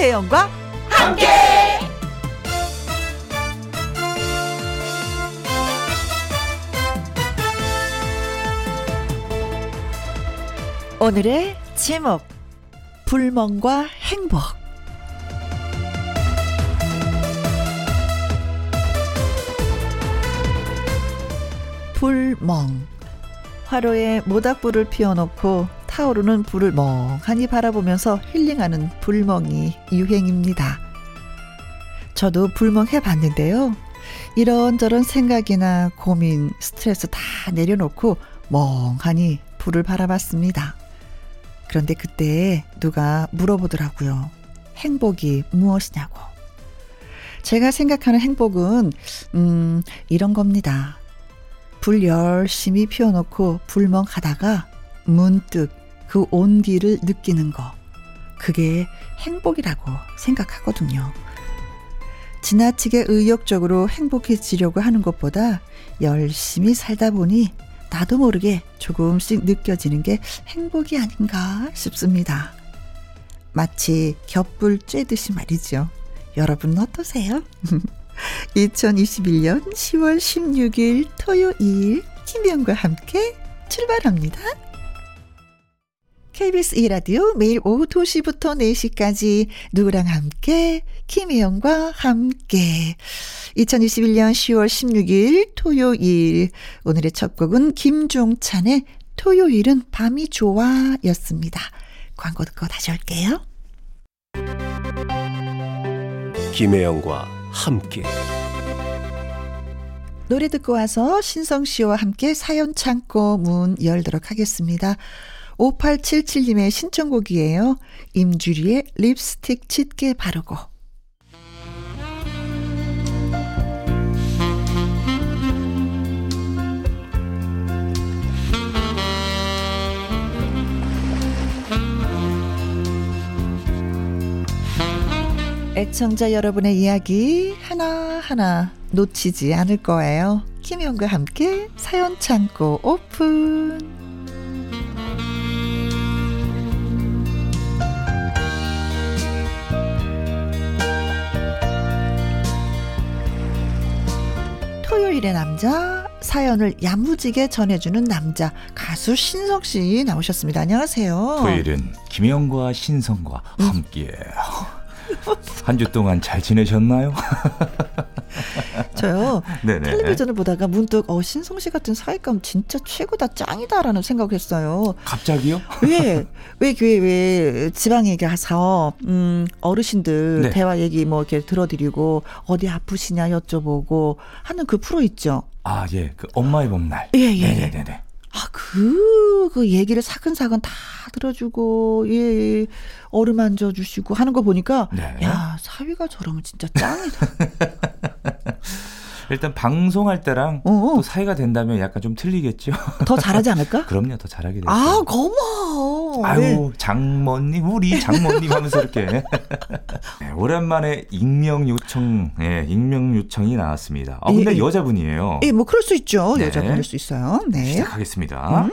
김혜영과 함께. 오늘의 제목 불멍과 행복 불멍 화로에 모닥불을 피워놓고 타오르는 불을 멍하니 바라보면서 힐링하는 불멍이 유행입니다. 저도 불멍 해봤는데요. 이런저런 생각이나 고민, 스트레스 다 내려놓고 멍하니 불을 바라봤습니다. 그런데 그때 누가 물어보더라고요. 행복이 무엇이냐고. 제가 생각하는 행복은, 음, 이런 겁니다. 불 열심히 피워놓고 불멍하다가 문득 그 온기를 느끼는 거. 그게 행복이라고 생각하거든요. 지나치게 의욕적으로 행복해지려고 하는 것보다 열심히 살다 보니 나도 모르게 조금씩 느껴지는 게 행복이 아닌가 싶습니다. 마치 겹불 쬐듯이 말이죠. 여러분 어떠세요? 2021년 10월 16일 토요일 김혜영과 함께 출발합니다. KBS 2라디오 매일 오후 2시부터 4시까지 누구랑 함께 김혜영과 함께 2021년 10월 16일 토요일 오늘의 첫 곡은 김종찬의 토요일은 밤이 좋아 였습니다. 광고 듣고 다시 올게요. 김혜영과 함께 노래 듣고 와서 신성 씨와 함께 사연 창고 문 열도록 하겠습니다. 5877님의 신청곡이에요. 임주리의 립스틱 짙게 바르고. 애청자 여러분의 이야기 하나하나 놓치지 않을 거예요. 김현과 함께 사연 창고 오픈. 토요일의 남자 사연을 야무지게 전해주는 남자 가수 신성 씨 나오셨습니다. 안녕하세요. 토요일은 김영과 신성과 함께 한 주 동안 잘 지내셨나요? 저요 네네. 텔레비전을 보다가 문득 어 신성 씨 같은 사회감 진짜 최고다 짱이다라는 생각을 했어요. 갑자기요? 왜 왜왜 지방 얘기 가서 음 어르신들 네. 대화 얘기 뭐 이렇게 들어드리고 어디 아프시냐 여쭤보고 하는 그 프로 있죠. 아 예, 그 엄마의 봄날. 예예. 예. 네네네. 아, 그, 그 얘기를 사근사근 다 들어주고, 예, 예. 어루만져 주시고 하는 거 보니까, 네. 야, 사위가 저러면 진짜 짱이다. 일단 방송할 때랑 어어. 또 사이가 된다면 약간 좀 틀리겠죠. 더 잘하지 않을까? 그럼요, 더 잘하게 되죠. 아, 고마워. 아유, 네. 장모님, 우리 장모님 하면서 이렇게. 네, 오랜만에 익명 요청, 예, 익명 요청이 나왔습니다. 아, 근데 예, 여자분이에요. 예, 뭐 그럴 수 있죠. 네. 여자분일 수 있어요. 네. 시작하겠습니다. 음?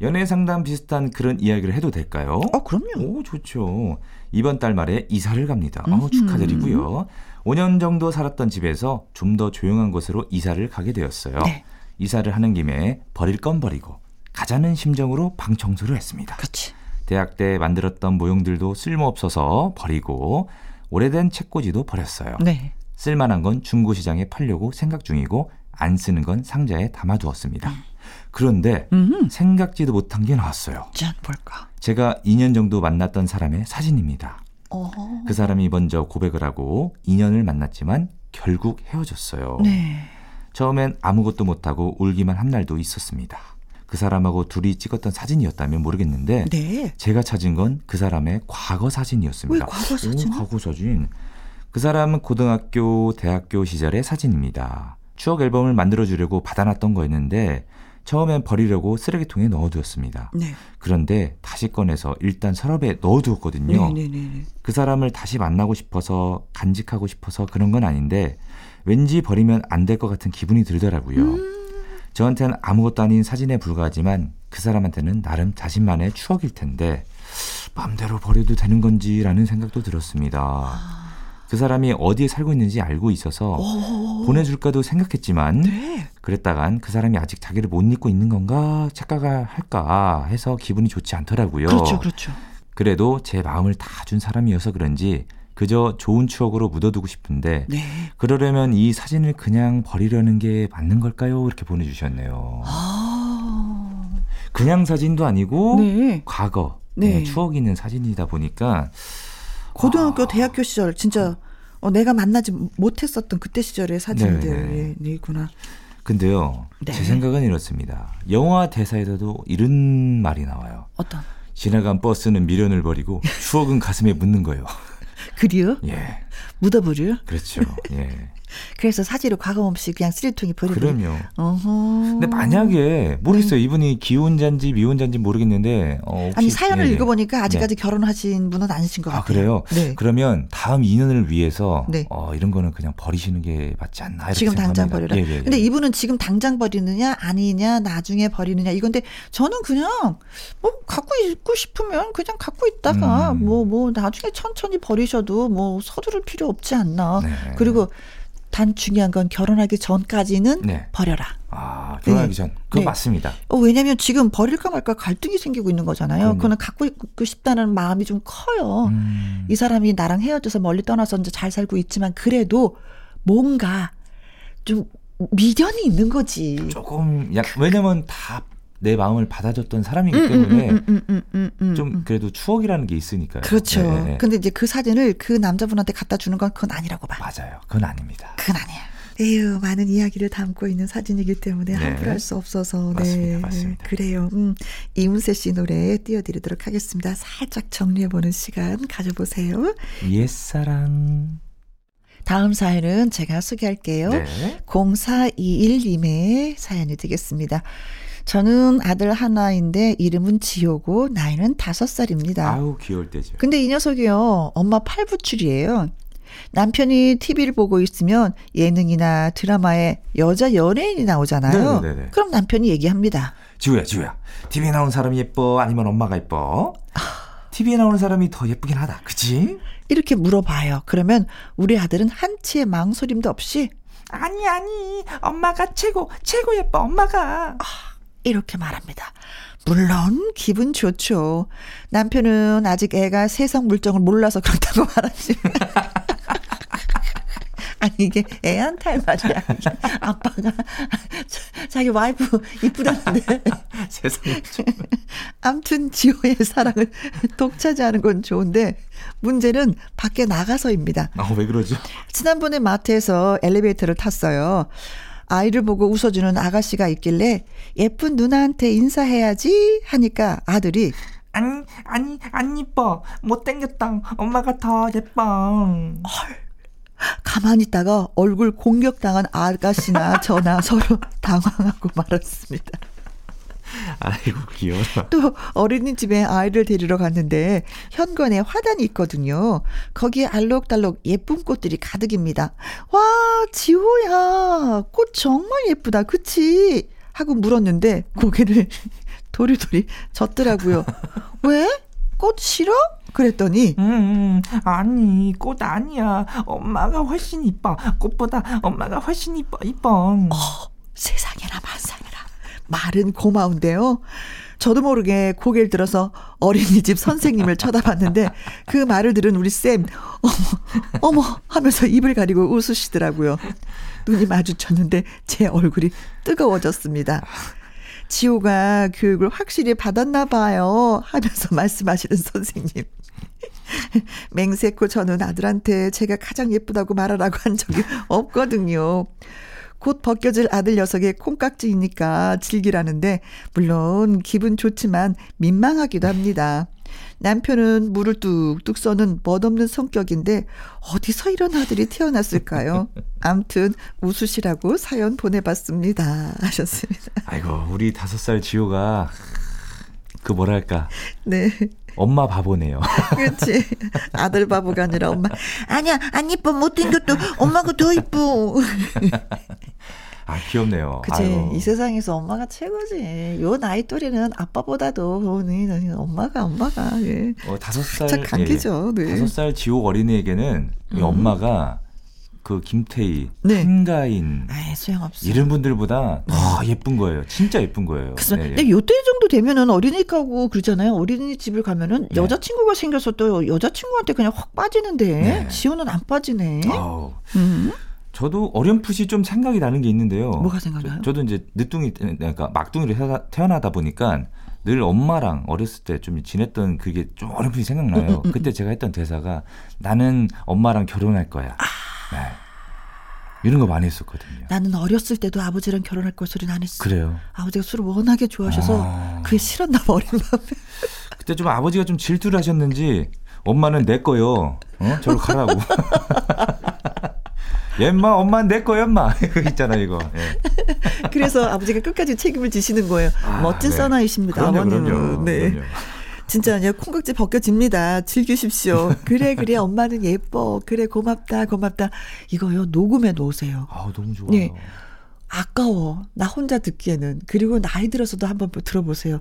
연애 상담 비슷한 그런 이야기를 해도 될까요? 어, 그럼요. 오, 좋죠. 이번 달 말에 이사를 갑니다. 어, 축하드리고요. 5년 정도 살았던 집에서 좀 더 조용한 곳으로 이사를 가게 되었어요. 네. 이사를 하는 김에 버릴 건 버리고 가자는 심정으로 방 청소를 했습니다. 그치. 대학 때 만들었던 모형들도 쓸모없어서 버리고 오래된 책꽂이도 버렸어요. 네. 쓸만한 건 중고시장에 팔려고 생각 중이고 안 쓰는 건 상자에 담아두었습니다. 음. 그런데 음흠. 생각지도 못한 게 나왔어요. 짠, 뭘까? 제가 2년 정도 만났던 사람의 사진입니다. 어허. 그 사람이 먼저 고백을 하고 2년을 만났지만 결국 헤어졌어요. 네. 처음엔 아무것도 못하고 울기만 한 날도 있었습니다. 그 사람하고 둘이 찍었던 사진이었다면 모르겠는데 네. 제가 찾은 건 그 사람의 과거 사진이었습니다. 왜 과거 사진? 오, 과거 사진. 그 사람은 고등학교, 대학교 시절의 사진입니다. 추억 앨범을 만들어 주려고 받아놨던 거였는데 처음엔 버리려고 쓰레기통에 넣어두었습니다. 네. 그런데 다시 꺼내서 일단 서랍에 넣어두었거든요. 네네네. 네, 네. 그 사람을 다시 만나고 싶어서 간직하고 싶어서 그런 건 아닌데 왠지 버리면 안 될 것 같은 기분이 들더라고요. 음. 저한테는 아무것도 아닌 사진에 불과하지만 그 사람한테는 나름 자신만의 추억일 텐데 마음대로 버려도 되는 건지라는 생각도 들었습니다. 아. 그 사람이 어디에 살고 있는지 알고 있어서 오. 보내줄까도 생각했지만 네. 그랬다간 그 사람이 아직 자기를 못 잊고 있는 건가 착각을 할까 해서 기분이 좋지 않더라고요. 그렇죠, 그렇죠. 그래도 제 마음을 다 준 사람이어서 그런지 그저 좋은 추억으로 묻어두고 싶은데 네. 그러려면 이 사진을 그냥 버리려는 게 맞는 걸까요? 이렇게 보내주셨네요. 아. 그냥 사진도 아니고 네. 과거 네. 네, 추억 있는 사진이다 보니까 고등학교, 아. 대학교 시절 진짜 어, 내가 만나지 못했었던 그때 시절의 사진들이구나. 근데요 네. 제 생각은 이렇습니다. 영화 대사에서도 이런 말이 나와요. 어떤? 지나간 버스는 미련을 버리고 추억은 가슴에 묻는 거예요. 그리요? 예, 묻어버려? 그렇죠. 예, 그래서 사진을 과감 없이 그냥 쓰레기통에 버리고. 그럼요. 어허. 근데 만약에 모르겠어요. 이분이 기혼자인지 미혼자인지 모르겠는데 어, 아니 사연을 예, 예. 읽어보니까 아직까지 결혼하신 분은 아니신 것아 같아요. 그래요? 네. 그러면 다음 인연을 위해서 네. 어, 이런 거는 그냥 버리시는 게 맞지 않나 지금 당장 생각합니다. 버리라. 예, 예, 예. 근데 이분은 지금 당장 버리느냐 아니냐 나중에 버리느냐 이건데 저는 그냥 뭐 갖고 있고 싶으면 그냥 갖고 있다가 음. 뭐뭐 나중에 천천히 버리셔도 뭐 서두를 필요 없지 않나. 네. 그리고 단 중요한 건 결혼하기 전까지는 네. 버려라. 아 결혼하기 네. 전 그거 네. 맞습니다. 어, 왜냐면 지금 버릴까 말까 갈등이 생기고 있는 거잖아요. 그거는 갖고 있고 싶다는 마음이 좀 커요. 음. 이 사람이 나랑 헤어져서 멀리 떠나서 이제 잘 살고 있지만 그래도 뭔가 좀 미련이 있는 거지. 조금 약 왜냐면 다 내 마음을 받아줬던 사람이기 음, 음, 때문에 음, 음, 음, 좀 음. 그래도 추억이라는 게 있으니까요. 그렇죠. 네, 네. 근데 이제 그 사진을 그 남자분한테 갖다 주는 건 그건 아니라고 봐. 맞아요. 그건 아닙니다. 그건 아니야. 에휴, 많은 이야기를 담고 있는 사진이기 때문에 네. 함부로 할 수 없어서. 맞습니다. 네. 맞습니다. 그래요. 음, 이문세 씨 노래 띄워드리도록 하겠습니다. 살짝 정리해보는 시간 가져보세요. 옛사랑. 다음 사연은 제가 소개할게요. 네. 0421님의 사연이 되겠습니다. 저는 아들 하나인데 이름은 지호고 나이는 다섯 살입니다. 아우 귀여울 때죠. 근데 이 녀석이요. 엄마 팔부출이에요. 남편이 TV를 보고 있으면 예능이나 드라마에 여자 연예인이 나오잖아요. 네네네네. 그럼 남편이 얘기합니다. 지우야, 지우야. TV에 나오는 사람이 예뻐? 아니면 엄마가 예뻐? TV에 나오는 사람이 더 예쁘긴 하다. 그치? 이렇게 물어봐요. 그러면 우리 아들은 한치의 망설임도 없이 아니, 아니. 엄마가 최고, 최고 예뻐, 엄마가. 이렇게 말합니다. 물론 기분 좋죠. 남편은 아직 애가 세상 물정을 몰라서 그렇다고 말하지. 아니 이게 애한테 할 말이야. 아빠가 자- 자기 와이프 이쁘다는데 세상에. 암튼 지호의 사랑을 독차지하는 건 좋은데 문제는 밖에 나가서입니다. 아, 왜 그러죠? 지난번에 마트에서 엘리베이터를 탔어요. 아이를 보고 웃어주는 아가씨가 있길래 예쁜 누나한테 인사해야지 하니까 아들이 아니, 아니, 안 이뻐. 못생겼다. 엄마가 더 예뻐. 가만히 있다가 얼굴 공격당한 아가씨나 저나 서로 당황하고 말았습니다. 아이고, 귀여워라. 또 어린이집에 아이를 데리러 갔는데 현관에 화단이 있거든요. 거기에 알록달록 예쁜 꽃들이 가득입니다. 와, 지호야, 꽃 정말 예쁘다, 그치? 하고 물었는데 고개를 도리도리 젓더라고요. 왜? 꽃 싫어? 그랬더니 음, 아니, 꽃 아니야. 엄마가 훨씬 이뻐. 꽃보다 엄마가 훨씬 이뻐, 이뻐. 세상에나 만상에나 말은 고마운데요. 저도 모르게 고개를 들어서 어린이집 선생님을 쳐다봤는데 그 말을 들은 우리 쌤 어머 어머 하면서 입을 가리고 웃으시더라고요. 눈이 마주쳤는데 제 얼굴이 뜨거워졌습니다. 지호가 교육을 확실히 받았나 봐요 하면서 말씀하시는 선생님. 맹세코 저는 아들한테 제가 가장 예쁘다고 말하라고 한 적이 없거든요. 곧 벗겨질 아들 녀석의 콩깍지이니까 즐기라는데 물론 기분 좋지만 민망하기도 합니다. 남편은 물을 뚝뚝 써는 멋없는 성격인데 어디서 이런 아들이 태어났을까요? 암튼 웃으시라고 사연 보내봤습니다. 하셨습니다. 아이고, 우리 다섯 살 지호가 그 뭐랄까 네, 엄마 바보네요. 그렇지. 아들 바보가 아니라 엄마. 아니야, 안 이뻐. 못생겼도 엄마가 더 이뻐. 아, 귀엽네요. 그치. 아유. 이 세상에서 엄마가 최고지. 요 나이 또래는 아빠보다도 네, 네, 엄마가 엄마가 예. 어, 다섯 살참 감기죠. 예, 네. 다섯 살 지옥 어린이에게는 이 음. 엄마가 그 김태희, 네. 한가인 아이 소용없어. 이런 분들보다 더 예쁜 거예요. 진짜 예쁜 거예요. 그래서 예, 예. 근데 요때 정도 되면은 어린이 가고 그러잖아요. 어린이 집을 가면은 네. 여자친구가 생겨서 또 여자친구한테 그냥 확 빠지는데 네. 지호는 안 빠지네. 음. 저도 어렴풋이 좀 생각이 나는 게 있는데요. 뭐가 생각나요? 저, 도 이제 늦둥이 그러니까 막둥이로 태어나- 태어나다 보니까 늘 엄마랑 어렸을 때 좀 지냈던 그게 좀 어렴풋이 생각나요. 음, 음, 음, 그때 제가 했던 대사가 나는 엄마랑 결혼할 거야. 아. 네. 이런 거 많이 했었거든요. 나는 어렸을 때도 아버지랑 결혼할 걸 소리는 안 했어. 그래요. 아버지가 술을 워낙에 좋아하셔서 아. 그게 싫었나 봐 어린 마음에. 그때 좀 아버지가 좀 질투를 하셨는지 엄마는 내 거요. 어? 저로 가라고. 엄마는 내 거야 엄마. 이거 있잖아 이거. 예. 그래서 아버지가 끝까지 책임을 지시는 거예요. 아, 멋진 네. 사나이십니다. 그럼요, 아버님은. 그럼요. 네. 그럼요. 진짜 아니야 콩깍지 벗겨집니다. 즐기십시오. 그래 그래 엄마는 예뻐. 그래 고맙다 고맙다. 이거요 녹음해 놓으세요. 아우 너무 좋아요. 네. 아까워. 나 혼자 듣기에는. 그리고 나이 들어서도 한번 들어보세요.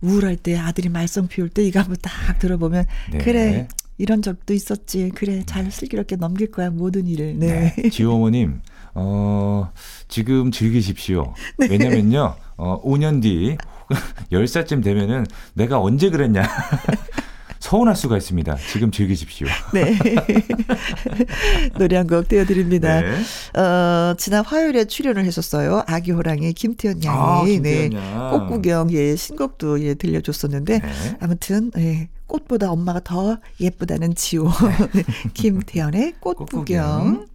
우울할 때 아들이 말썽 피울 때 이거 한번 딱 들어보면 네. 그래 이런 적도 있었지. 그래 잘 슬기롭게 넘길 거야 모든 일을. 네. 네. 지호 어머님, 어, 지금 즐기십시오. 왜냐면요, 어, 5년 뒤, 10살쯤 되면은 내가 언제 그랬냐. 서운할 수가 있습니다. 지금 즐기십시오. 네. 노래 한 곡 띄워드립니다. 네. 어, 지난 화요일에 출연을 했었어요. 아기 호랑이 김태현 양이. 아, 네. 김태현 양. 꽃구경, 예, 신곡도 예, 들려줬었는데. 네. 아무튼, 예, 꽃보다 엄마가 더 예쁘다는 지호. 김태현의 꽃구경. 꽃구경.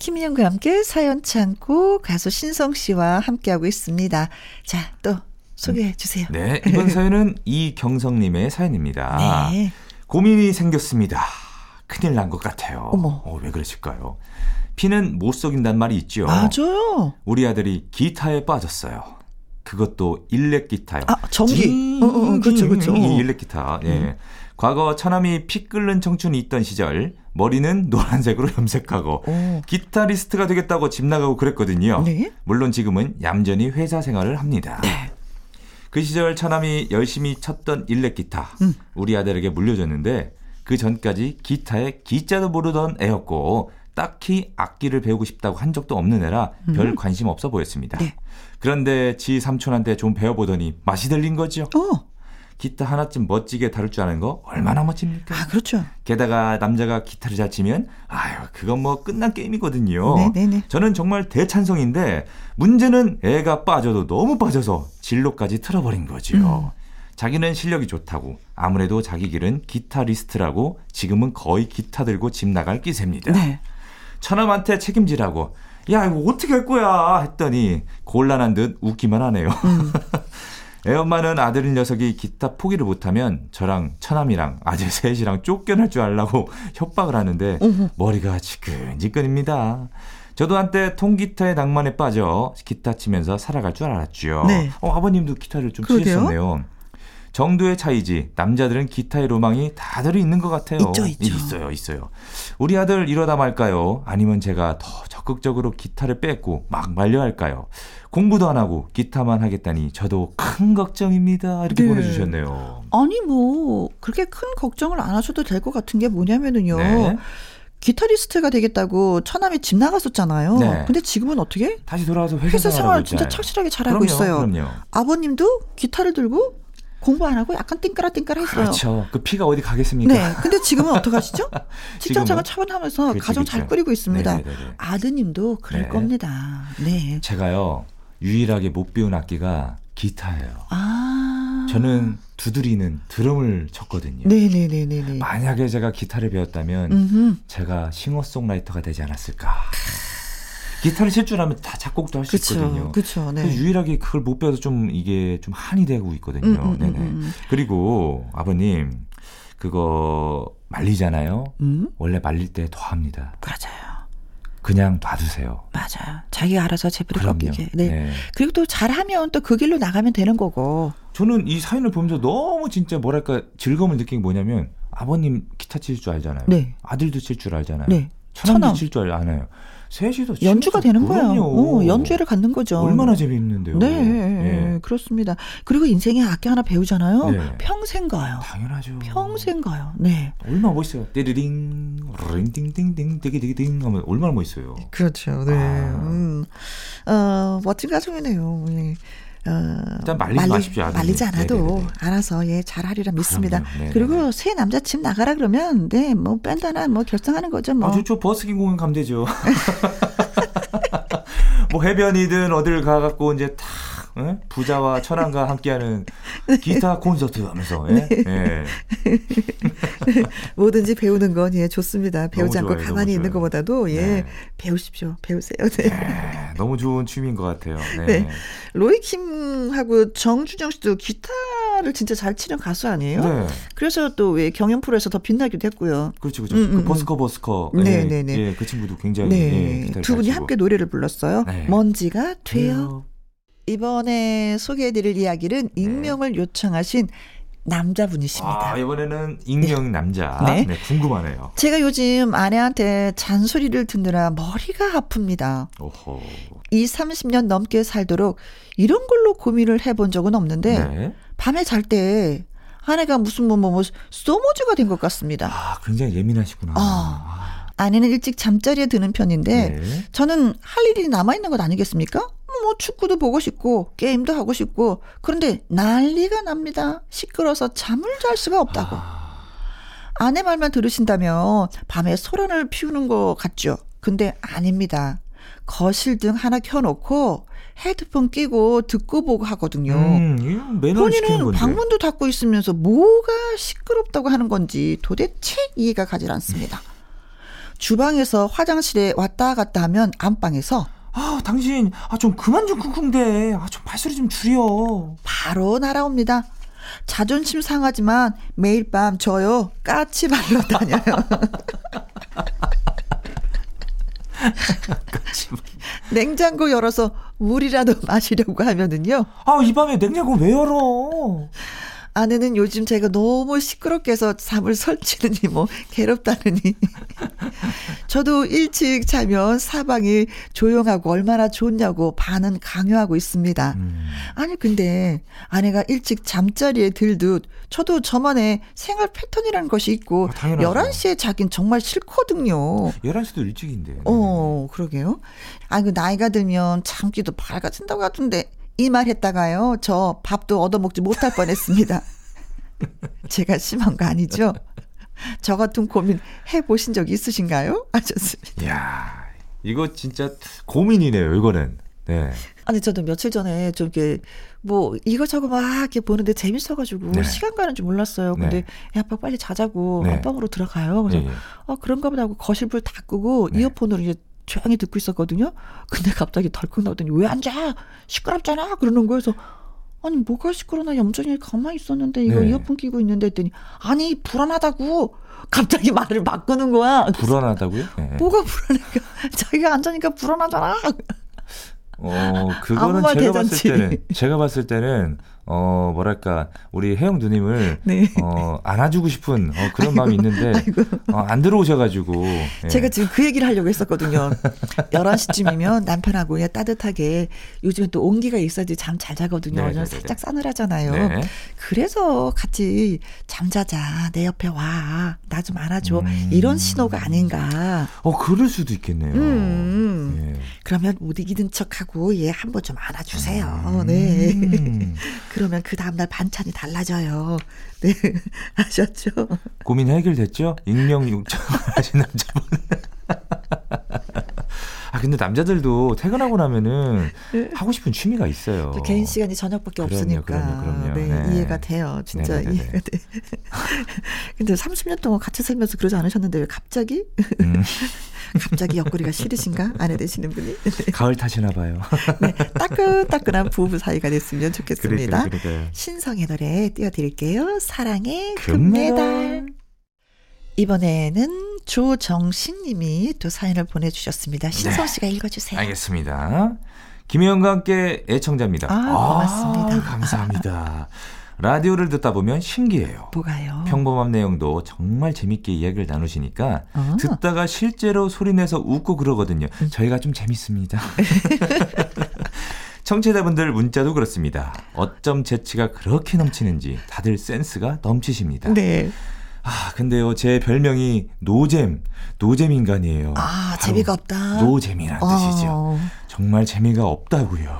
김희영과 함께 사연 창고 가수 신성 씨와 함께하고 있습니다. 자, 또 소개해 주세요. 네, 이번 사연은 이경성님의 사연입니다. 네. 고민이 생겼습니다. 큰일 난 것 같아요. 어머. 어, 왜 그러실까요? 피는 못 속인단 말이 있죠. 맞아요. 우리 아들이 기타에 빠졌어요. 그것도 일렉 기타요. 아, 전기. 어, 어, 어, 그렇죠, 그렇죠. 이 일렉 기타. 예. 과거 처남이 피 끓는 청춘이 있던 시절 머리는 노란색으로 염색하고 오. 기타리스트가 되겠다고 집 나가고 그랬거든요. 네. 물론 지금은 얌전히 회사 생활을 합니다. 네. 그 시절 처남이 열심히 쳤던 일렉 기타 음. 우리 아들에게 물려줬는데 그 전까지 기타에 기자도 모르던 애였고 딱히 악기를 배우고 싶다고 한 적도 없는 애라 별 관심 없어 보였습니다. 음. 네. 그런데 지 삼촌한테 좀 배워보더니 맛이 들린 거죠. 어. 기타 하나쯤 멋지게 다룰 줄 아는 거 얼마나 멋집니까? 아, 그렇죠. 게다가 남자가 기타를 잘 치면 아유 그건 뭐 끝난 게임이거든요. 네네네. 저는 정말 대찬성인데 문제는 애가 빠져도 너무 빠져서 진로까지 틀어버린 거지요. 음. 자기는 실력이 좋다고 아무래도 자기 길은 기타리스트라고 지금은 거의 기타 들고 집 나갈 기세입니다. 네. 처남한테 책임지라고 야 이거 어떻게 할 거야 했더니 곤란한 듯 웃기만 하네요. 음. 애 엄마는 아들 녀석이 기타 포기를 못하면 저랑 처남이랑 아들 셋이랑 쫓겨날 줄 알라고 협박을 하는데. 머리가 지끈지끈입니다. 저도 한때 통기타의 낭만에 빠져 기타 치면서 살아갈 줄 알았죠. 네. 어, 아버님도 기타를 좀 그러게요. 치셨네요. 정도의 차이지 남자들은 기타의 로망이 다들 있는 것 같아요. 있죠, 있죠. 있어요, 있어요. 우리 아들 이러다 말까요? 아니면 제가 더 적극적으로 기타를 뺏고 막 말려 할까요? 공부도 안 하고 기타만 하겠다니 저도 큰 걱정입니다. 이렇게 네. 보내주셨네요. 아니 뭐 그렇게 큰 걱정을 안 하셔도 될 것 같은 게 뭐냐면은요. 네. 기타리스트가 되겠다고 처남이 집 나갔었잖아요. 네. 근데 지금은 어떻게? 다시 돌아와서 회사, 회사 생활하고 생활 진짜. 착실하게 잘하고 그럼요, 있어요. 그럼요. 아버님도 기타를 들고 공부 안 하고 약간 띵까라띵까라 했어요. 그렇죠. 그 피가 어디 가겠습니까? 네. 근데 지금은 어떡하시죠? 직장 생활 지금은? 차분하면서 그렇죠, 가정 잘 그렇죠. 꾸리고 있습니다. 네네네. 아드님도 그럴 네. 겁니다. 네. 제가요 유일하게 못 배운 악기가 기타예요. 아. 저는 두드리는 드럼을 쳤거든요. 네네네네네. 만약에 제가 기타를 배웠다면 음흠. 제가 싱어송라이터가 되지 않았을까. 기타를 칠 줄 알면 다 작곡도 할 수. 있거든요. 그쵸. 네. 유일하게 그걸 못 배워서 좀 이게 좀 한이 되고 있거든요. 음, 음, 네네. 음, 음. 그리고 아버님 그거 말리잖아요. 음? 원래 말릴 때 더 합니다. 맞아요. 그냥 놔두세요. 맞아요. 자기가 알아서 제대로. 꺾이게. 네. 그리고 또 잘하면 또 그 길로 나가면 되는 거고. 저는 이 사연을 보면서 너무 진짜 뭐랄까 즐거움을 느낀 게 뭐냐면 아버님 기타 칠 줄 알잖아요. 네. 아들도 칠 줄 알잖아요. 네. 천왕 천왕. 미칠 줄 아나요? 셋이서 연주가 되는 거예요. 어, 연주회를 갖는 거죠. 얼마나 재미있는데요. 네, 예. 그렇습니다. 그리고 인생에 악기 하나 배우잖아요. 네. 평생 가요. 당연하죠. 평생 가요. 네. 얼마나 멋있어요. 띠리링, 링띵띵띵, 띠기띠기띵 하면 얼마나 멋있어요. 그렇죠. 네. 아. 음. 어, 멋진 가정이네요. 예. 어, 일단 말리지 마십시오, 아드님. 말리지 않아도 네네네. 알아서 예 잘하리라 믿습니다. 그리고 새 남자 집 나가라 그러면 네뭐 밴드 하나 뭐 결정하는 거죠 뭐. 아, 좋죠. 버스킹 공연 가면 되죠. 뭐 해변이든 어딜 가갖고 이제 탁 예? 부자와 천왕과 함께하는 기타 콘서트 하면서 예? 예. 뭐든지 배우는 건 예 좋습니다. 배우지 않고 좋아요, 가만히 있는. 것보다도 예 네. 배우십시오. 배우세요. 네. 예, 너무 좋은 취미인 것 같아요. 네. 네. 로이킴하고 정준영 씨도 기타를 진짜 잘 치는 가수 아니에요? 네. 그래서 또 왜 경연 프로에서 더 빛나기도 했고요. 그렇죠, 그렇죠. 음, 음, 그 음. 버스커 버스커. 네, 예, 네, 네. 예, 그 친구도 굉장히 예, 네. 두 분이. 함께 노래를 불렀어요. 네. 먼지가 돼요. 이번에 소개해드릴 이야기는 익명을 요청하신 남자분이십니다. 아, 이번에는 익명 남자. 네. 네. 궁금하네요. 제가 요즘 아내한테 잔소리를 듣느라 머리가 아픕니다. 오호. 이 30년 넘게 살도록 이런 걸로 고민을 해본 적은 없는데 네. 밤에 잘 때 아내가 무슨 뭐뭐 뭐 소모즈가 된 것 같습니다. 아, 굉장히 예민하시구나. 아. 아내는 일찍 잠자리에 드는 편인데 네. 저는 할 일이 남아 있는 것 아니겠습니까? 뭐 축구도 보고 싶고 게임도 하고 싶고 그런데 난리가 납니다. 시끄러서 잠을 잘 수가 없다고. 아, 아내 말만 들으신다면 밤에 소란을 피우는 것 같죠. 근데 아닙니다. 거실 등 하나 켜놓고 헤드폰 끼고 듣고 보고 하거든요. 음, 본인은. 방문도 닫고 있으면서 뭐가 시끄럽다고 하는 건지 도대체 이해가 가질 않습니다. 주방에서 화장실에 왔다 갔다 하면 안방에서 아, 당신, 아, 좀 그만 좀 쿵쿵대. 아, 좀 발소리 좀 줄여. 바로 날아옵니다. 자존심 상하지만 매일 밤 저요 까치 발로 다녀요. 냉장고 열어서 물이라도 마시려고 하면은요. 아, 이 밤에 냉장고 왜 열어? 아내는 요즘 제가 너무 시끄럽게 해서 잠을 설치느니 뭐 괴롭다느니. 저도 일찍 자면 사방이 조용하고 얼마나 좋냐고 반은 강요하고 있습니다. 음, 아니 근데 아내가 일찍 잠자리에 들듯 저도 저만의 생활 패턴이라는 것이 있고 아, 당연하죠. 11시에 자긴 정말 싫거든요. 11시도 일찍인데. 네. 어, 그러게요. 아, 그 나이가 들면 잠기도 밝아진다고 하던데 이 말 했다가요. 저 밥도 얻어먹지 못할 뻔했습니다. 제가 심한 거 아니죠? 저 같은 고민 해보신 적 있으신가요? 아, 좋습니다. 이야, 이거 진짜 고민이네요, 이거는. 네. 아니, 저도 며칠 전에 좀 이렇게 뭐 이거저거 막 이렇게 보는데 재밌어가지고 네. 시간 가는 줄 몰랐어요. 근데 네. 야, 아빠 빨리 자자고 네. 안방으로 들어가요. 그래서. 아, 그런가 보다 하고 거실 불 다 끄고 네. 이어폰으로 이제 조용히 듣고 있었거든요. 근데 갑자기 덜컥 나오더니 왜안 자? 시끄럽잖아. 그러는. 그래서 아니 뭐가 시끄러나 얌전히 가만히 있었는데 이거 네. 이어폰 끼고 있는데 했더니 아니 불안하다고 갑자기 말을 바꾸는 거야. 불안하다고요? 네. 뭐가 불안해가? 자기가 안 자니까 불안하잖아. 어, 그거는 말 제가 대잔치. 봤을 때는, 제가 봤을 때는, 어, 뭐랄까, 우리 혜영 누님을, 네. 어, 안아주고 싶은, 어, 그런 마음이 있는데, 아이고. 어, 안 들어오셔가지고. 예. 제가 지금 그 얘기를 하려고 했었거든요. 11시쯤이면 남편하고 그냥 따뜻하게 요즘에 또 온기가 있어야지 잠 잘 자거든요. 네, 네, 네, 살짝 네. 싸늘하잖아요. 네. 그래서 같이 잠자자. 내 옆에 와. 나 좀 안아줘. 음. 이런 신호가 아닌가. 어, 그럴 수도 있겠네요. 음. 예. 그러면 못 이기는 척하고 얘 한번 좀 안아주세요. 네. 음. 그러면 그 다음날 반찬이 달라져요. 네. 아셨죠? 고민 해결됐죠? 익명 요청하신 남자분. 아, 근데 남자들도 퇴근하고 나면은 하고 싶은 취미가 있어요. 또 개인 시간이 저녁밖에 그럼요, 없으니까. 그럼요, 그럼요. 네, 네. 이해가 돼요. 진짜 네네네네. 이해가 돼. 근데 30년 동안 같이 살면서 그러지 않으셨는데 왜 갑자기? 음, 갑자기 옆구리가 싫으신가? 아내 되시는 분이? 네. 가을 타시나 봐요. 네, 따끈따끈한 부부 사이가 됐으면 좋겠습니다. 그러니까. 신성의 노래 띄워드릴게요. 사랑의 금메달. 금메달. 이번에는 조정신 님이 또 사연을 보내주셨습니다. 신성 씨가 읽어주세요. 네. 알겠습니다. 김혜영과 함께 애청자입니다. 아, 고맙습니다. 감사합니다. 라디오를 듣다 보면 신기해요. 뭐가요? 평범한 내용도 정말 재밌게 이야기를 나누시니까 어. 듣다가 실제로 소리내서 웃고 그러거든요. 저희가 좀 재밌습니다. 청취자분들 문자도 그렇습니다. 어쩜 재치가 그렇게 넘치는지 다들 센스가 넘치십니다. 네. 아, 근데요, 제 별명이 노잼, 노잼 인간이에요. 아, 재미가 없다. 노잼이란 뜻이죠. 어. 정말 재미가 없다고요.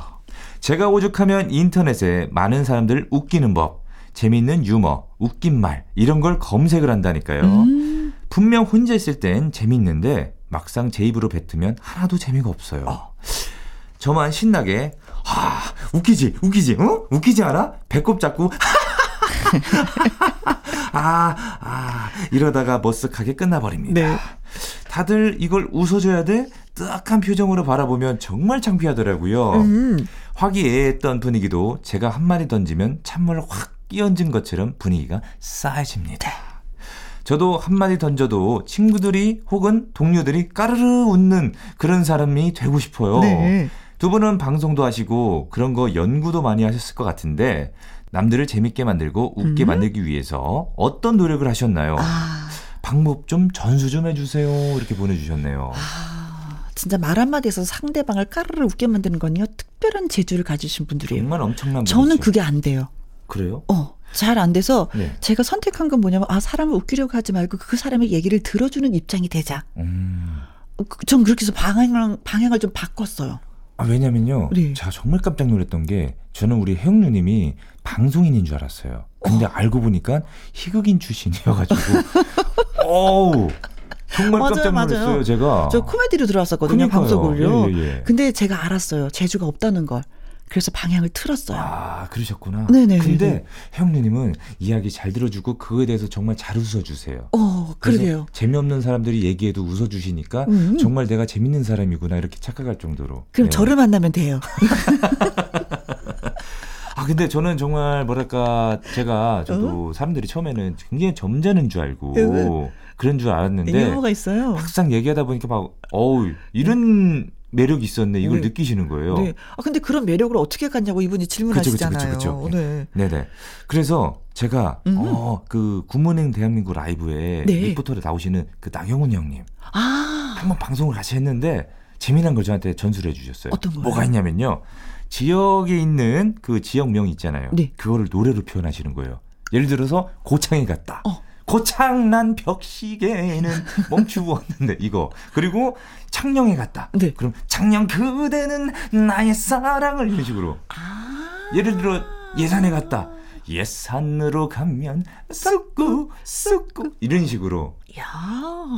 제가 오죽하면 인터넷에 많은 사람들을 웃기는 법, 재미있는 유머, 웃긴 말 이런 걸 검색을 한다니까요. 음. 분명 혼자 있을 땐 재밌는데 막상 제 입으로 뱉으면 하나도 재미가 없어요. 저만 신나게 아 웃기지 웃기지 어 웃기지 않아 배꼽 잡고 아, 아, 이러다가 머쓱하게 끝나버립니다. 네. 다들 이걸 웃어줘야 돼? 뜨악한 표정으로 바라보면 정말 창피하더라고요. 음. 화기애애했던 분위기도 제가 한마디 던지면 찬물을 확 끼얹은 것처럼 분위기가 싸해집니다. 저도 한마디 던져도 친구들이 혹은 동료들이 까르르 웃는 그런 사람이 되고 싶어요. 네. 두 분은 방송도 하시고 그런 거 연구도 많이 하셨을 것 같은데 남들을 재밌게 만들고 웃게 음. 만들기 위해서 어떤 노력을 하셨나요? 아, 방법 좀 전수 좀 해주세요. 이렇게 보내주셨네요. 아, 진짜 말 한마디에서 상대방을 까르르 웃게 만드는 건요. 특별한 재주를 가지신 분들이에요. 정말 엄청난 저는 분이죠. 그게 안 돼요. 그래요? 어, 잘 안 돼서 네. 제가 선택한 건 뭐냐면 아 사람을 웃기려고 하지 말고 그 사람의 얘기를 들어주는 입장이 되자. 음. 어, 그- 전 그렇게 해서 방향을 방향을 좀 바꿨어요. 아, 왜냐면요. 네. 제가 정말 깜짝 놀랐던 게 저는 우리 혜영 누님이 방송인인 줄 알았어요. 근데 알고 보니까 희극인 출신이어가지고 어우 정말 맞아요, 깜짝 맞아요. 놀랐어요. 제가. 저 코미디로 들어왔었거든요 그러니까요. 방송을요. 예, 예, 예. 근데 제가 알았어요 재주가 없다는 걸. 그래서 방향을 틀었어요. 아 그러셨구나. 네네. 근데 혜영 누님은 이야기 잘 들어주고 그거에 대해서 정말 잘 웃어주세요. 어, 그러게요. 재미없는 사람들이 얘기해도 웃어주시니까 음. 정말 내가 재밌는 사람이구나 이렇게 착각할 정도로. 그럼 네. 저를 만나면 돼요. 아 근데 저는 정말 뭐랄까 제가 저도 어? 사람들이 처음에는 굉장히 점잖은 줄 알고 네. 그런 줄 알았는데 유머가 있어요. 막상 얘기하다 보니까 막 어우 이런 매력이 있었네 이걸 네. 느끼시는 거예요. 네. 아 근데 그런 매력을 어떻게 갖냐고 이분이 질문하시잖아요. 그쵸. 네. 네네. 그래서 제가 음. 어그 굿모닝 대한민국 라이브에 네. 리포터로 나오시는 그 나경원 형님 아, 한번 방송을 같이 했는데 재미난 걸 저한테 전수를 해주셨어요. 어떤 거요? 뭐가 있냐면요. 지역에 있는 그 지역명 있잖아요. 네. 그거를 노래로 표현하시는 거예요. 예를 들어서 고창에 갔다. 어. 고창난 벽시계는 멈추고 왔는데 이거 그리고 창녕에 갔다. 네. 그럼 창녕 그대는 나의 사랑을 이런 식으로. 아. 예를 들어 예산에 갔다. 예산으로 가면 쑥구 쑥구 이런 식으로 야.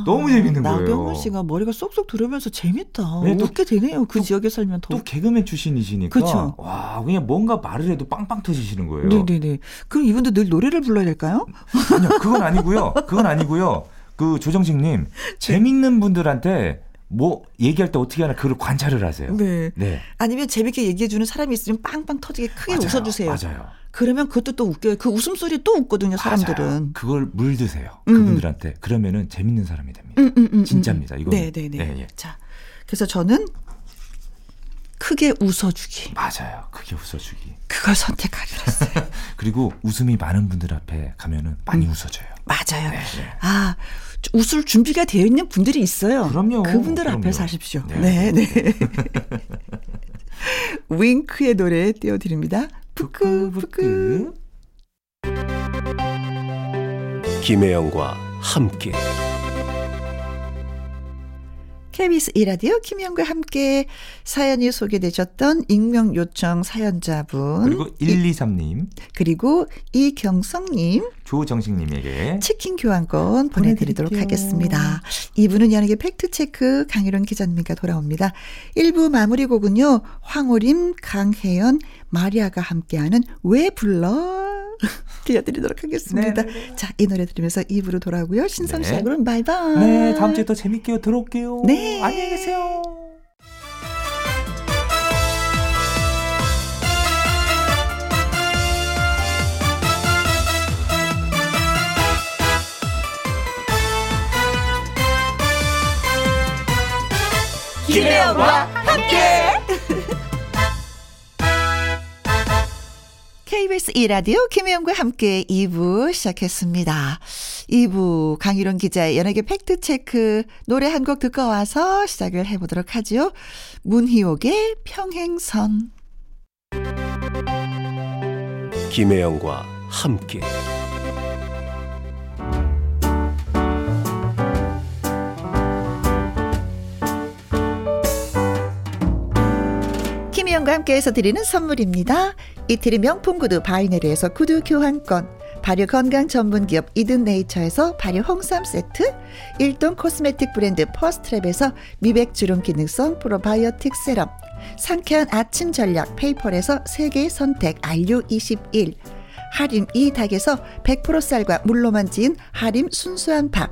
너무 재밌는 거예요. 나경원 씨가 머리가 쏙쏙 들어오면서 재밌다. 네, 또- 웃게 되네요. 그 또- 지역에 살면 더. 또 개그맨 출신이시니까 그쵸. 와 그냥 뭔가 말을 해도 빵빵 터지시는 거예요. 네네네. 그럼 이분도 늘 노래를 불러야 될까요? 아니요 그건 아니고요. 그건 아니고요. 그 조정식님 재밌는 분들한테 뭐 얘기할 때 어떻게 하나 그걸 관찰을 하세요. 네. 네. 아니면 재밌게 얘기해주는 사람이 있으면 빵빵 터지게 크게 맞아요. 웃어주세요. 맞아요. 그러면 그것도 또 웃겨요. 그 웃음소리 또 웃거든요, 사람들은. 맞아요. 그걸 물드세요. 음. 그분들한테 그러면은 재밌는 사람이 됩니다. 음, 음, 음, 진짜입니다. 음. 이거는. 네네네. 네, 예. 자, 그래서 저는 크게 웃어주기. 맞아요. 그게 웃어주기. 그걸 선택하기로 했어요. 그리고 웃음이 많은 분들 앞에 가면은 많이 웃어줘요. 맞아요. 네, 네. 아, 웃을 준비가 되어 있는 분들이 있어요. 그럼요. 그분들 그럼요. 앞에서 하십시오. 네. 네, 네. 윙크의 노래 띄워드립니다. 부끄부끄. 김혜영과 함께 KBS 이라디오 김영과 함께 사연이 소개되셨던 익명 요청 사연자분 그리고 123님, 그리고 이경성님 조정식님에게 치킨 교환권 보내드리도록 보내드릴게요. 하겠습니다. 이분은 연예계 팩트체크 강유론 기자님과 돌아옵니다. 1부 마무리 곡은요. 황호림, 강혜연, 마리아가 함께하는 왜 불러? 들려드리도록 하겠습니다. 네. 자, 이 노래 들으면서 2부로 돌아오고요. 신성 네. 씨하고는 바이바이. 네, 다음 주에 더 재밌게 들어올게요. 네. 안녕히 계세요. 김혜영과 함께. KBS 2라디오 김혜영과 함께 2부 시작했습니다. 2부 강유론 기자의 연예계 팩트체크 노래 한 곡 듣고 와서 시작을 해보도록 하죠. 문희옥의 평행선. 김혜영과 함께 김혜영과 함께해서 드리는 선물입니다. 이태리 명품 구두 바이네르에서 구두 교환권 발효 건강 전문 기업 이든 네이처에서 발효 홍삼 세트 일동 코스메틱 브랜드 퍼스트랩에서 미백 주름 기능성 프로바이오틱 세럼 상쾌한 아침 전략 페이퍼에서 세계 선택 RU21 하림 이 닭에서 100% 쌀과 물로만 지은 하림 순수한 밥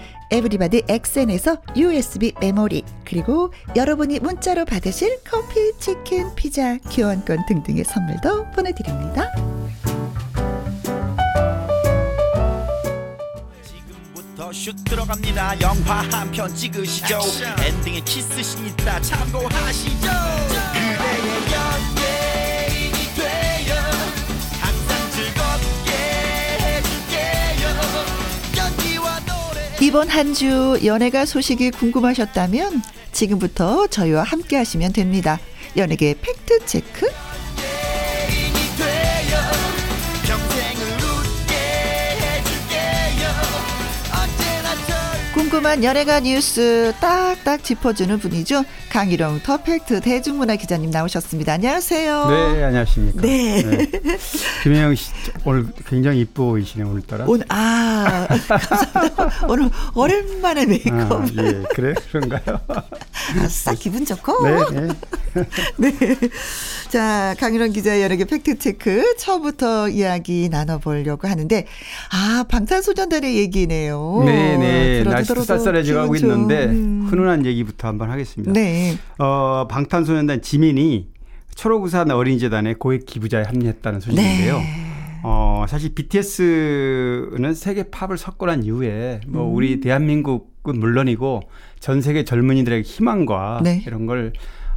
에브리바디 엑센에서 USB 메모리 그리고 여러분이 문자로 받으실 커피, 치킨, 피자, 교환권 등등의 선물도 보내드립니다. 슛 들어갑니다. 영화 한 편 찍으시죠. 엔딩에 키스신 있다 참고하시죠. 그대의 이번 한 주 연예가 소식이 궁금하셨다면 지금부터 저희와 함께 하시면 됩니다. 연예계 팩트 체크. 궁금한 연예가 뉴스 딱딱 짚어주는 분이죠. 강일홍 더 팩트 대중문화 기자님 나오셨습니다. 안녕하세요. 네, 안녕하십니까. 네. 김혜영 씨 오늘 굉장히 이뻐 보이시네 오늘따라. 오늘 아 감사합니다. 오늘 오랜만에 메이크업. 아, 예, 그래 그런가요? 아싸 기분 좋고. 네, 네. 네. 자, 강일홍 기자의 연예계 팩트 체크 처음부터 이야기 나눠보려고 하는데, 아, 방탄소년단의 얘기네요. 네, 네. 들어도 날씨도 좋은. 있는데 음. 훈훈한 얘기부터 한번 하겠습니다. 네. 어, 방탄소년단 지민이 초록우산 어린이재단에 고액 기부자에 합류했다는 소식인데요. 네. 어, 사실 BTS는 세계 팝을 석권한 이후에 뭐 음. 우리 대한민국은 물론이고 전 세계 젊은이들에게 희망과 네. 이런 걸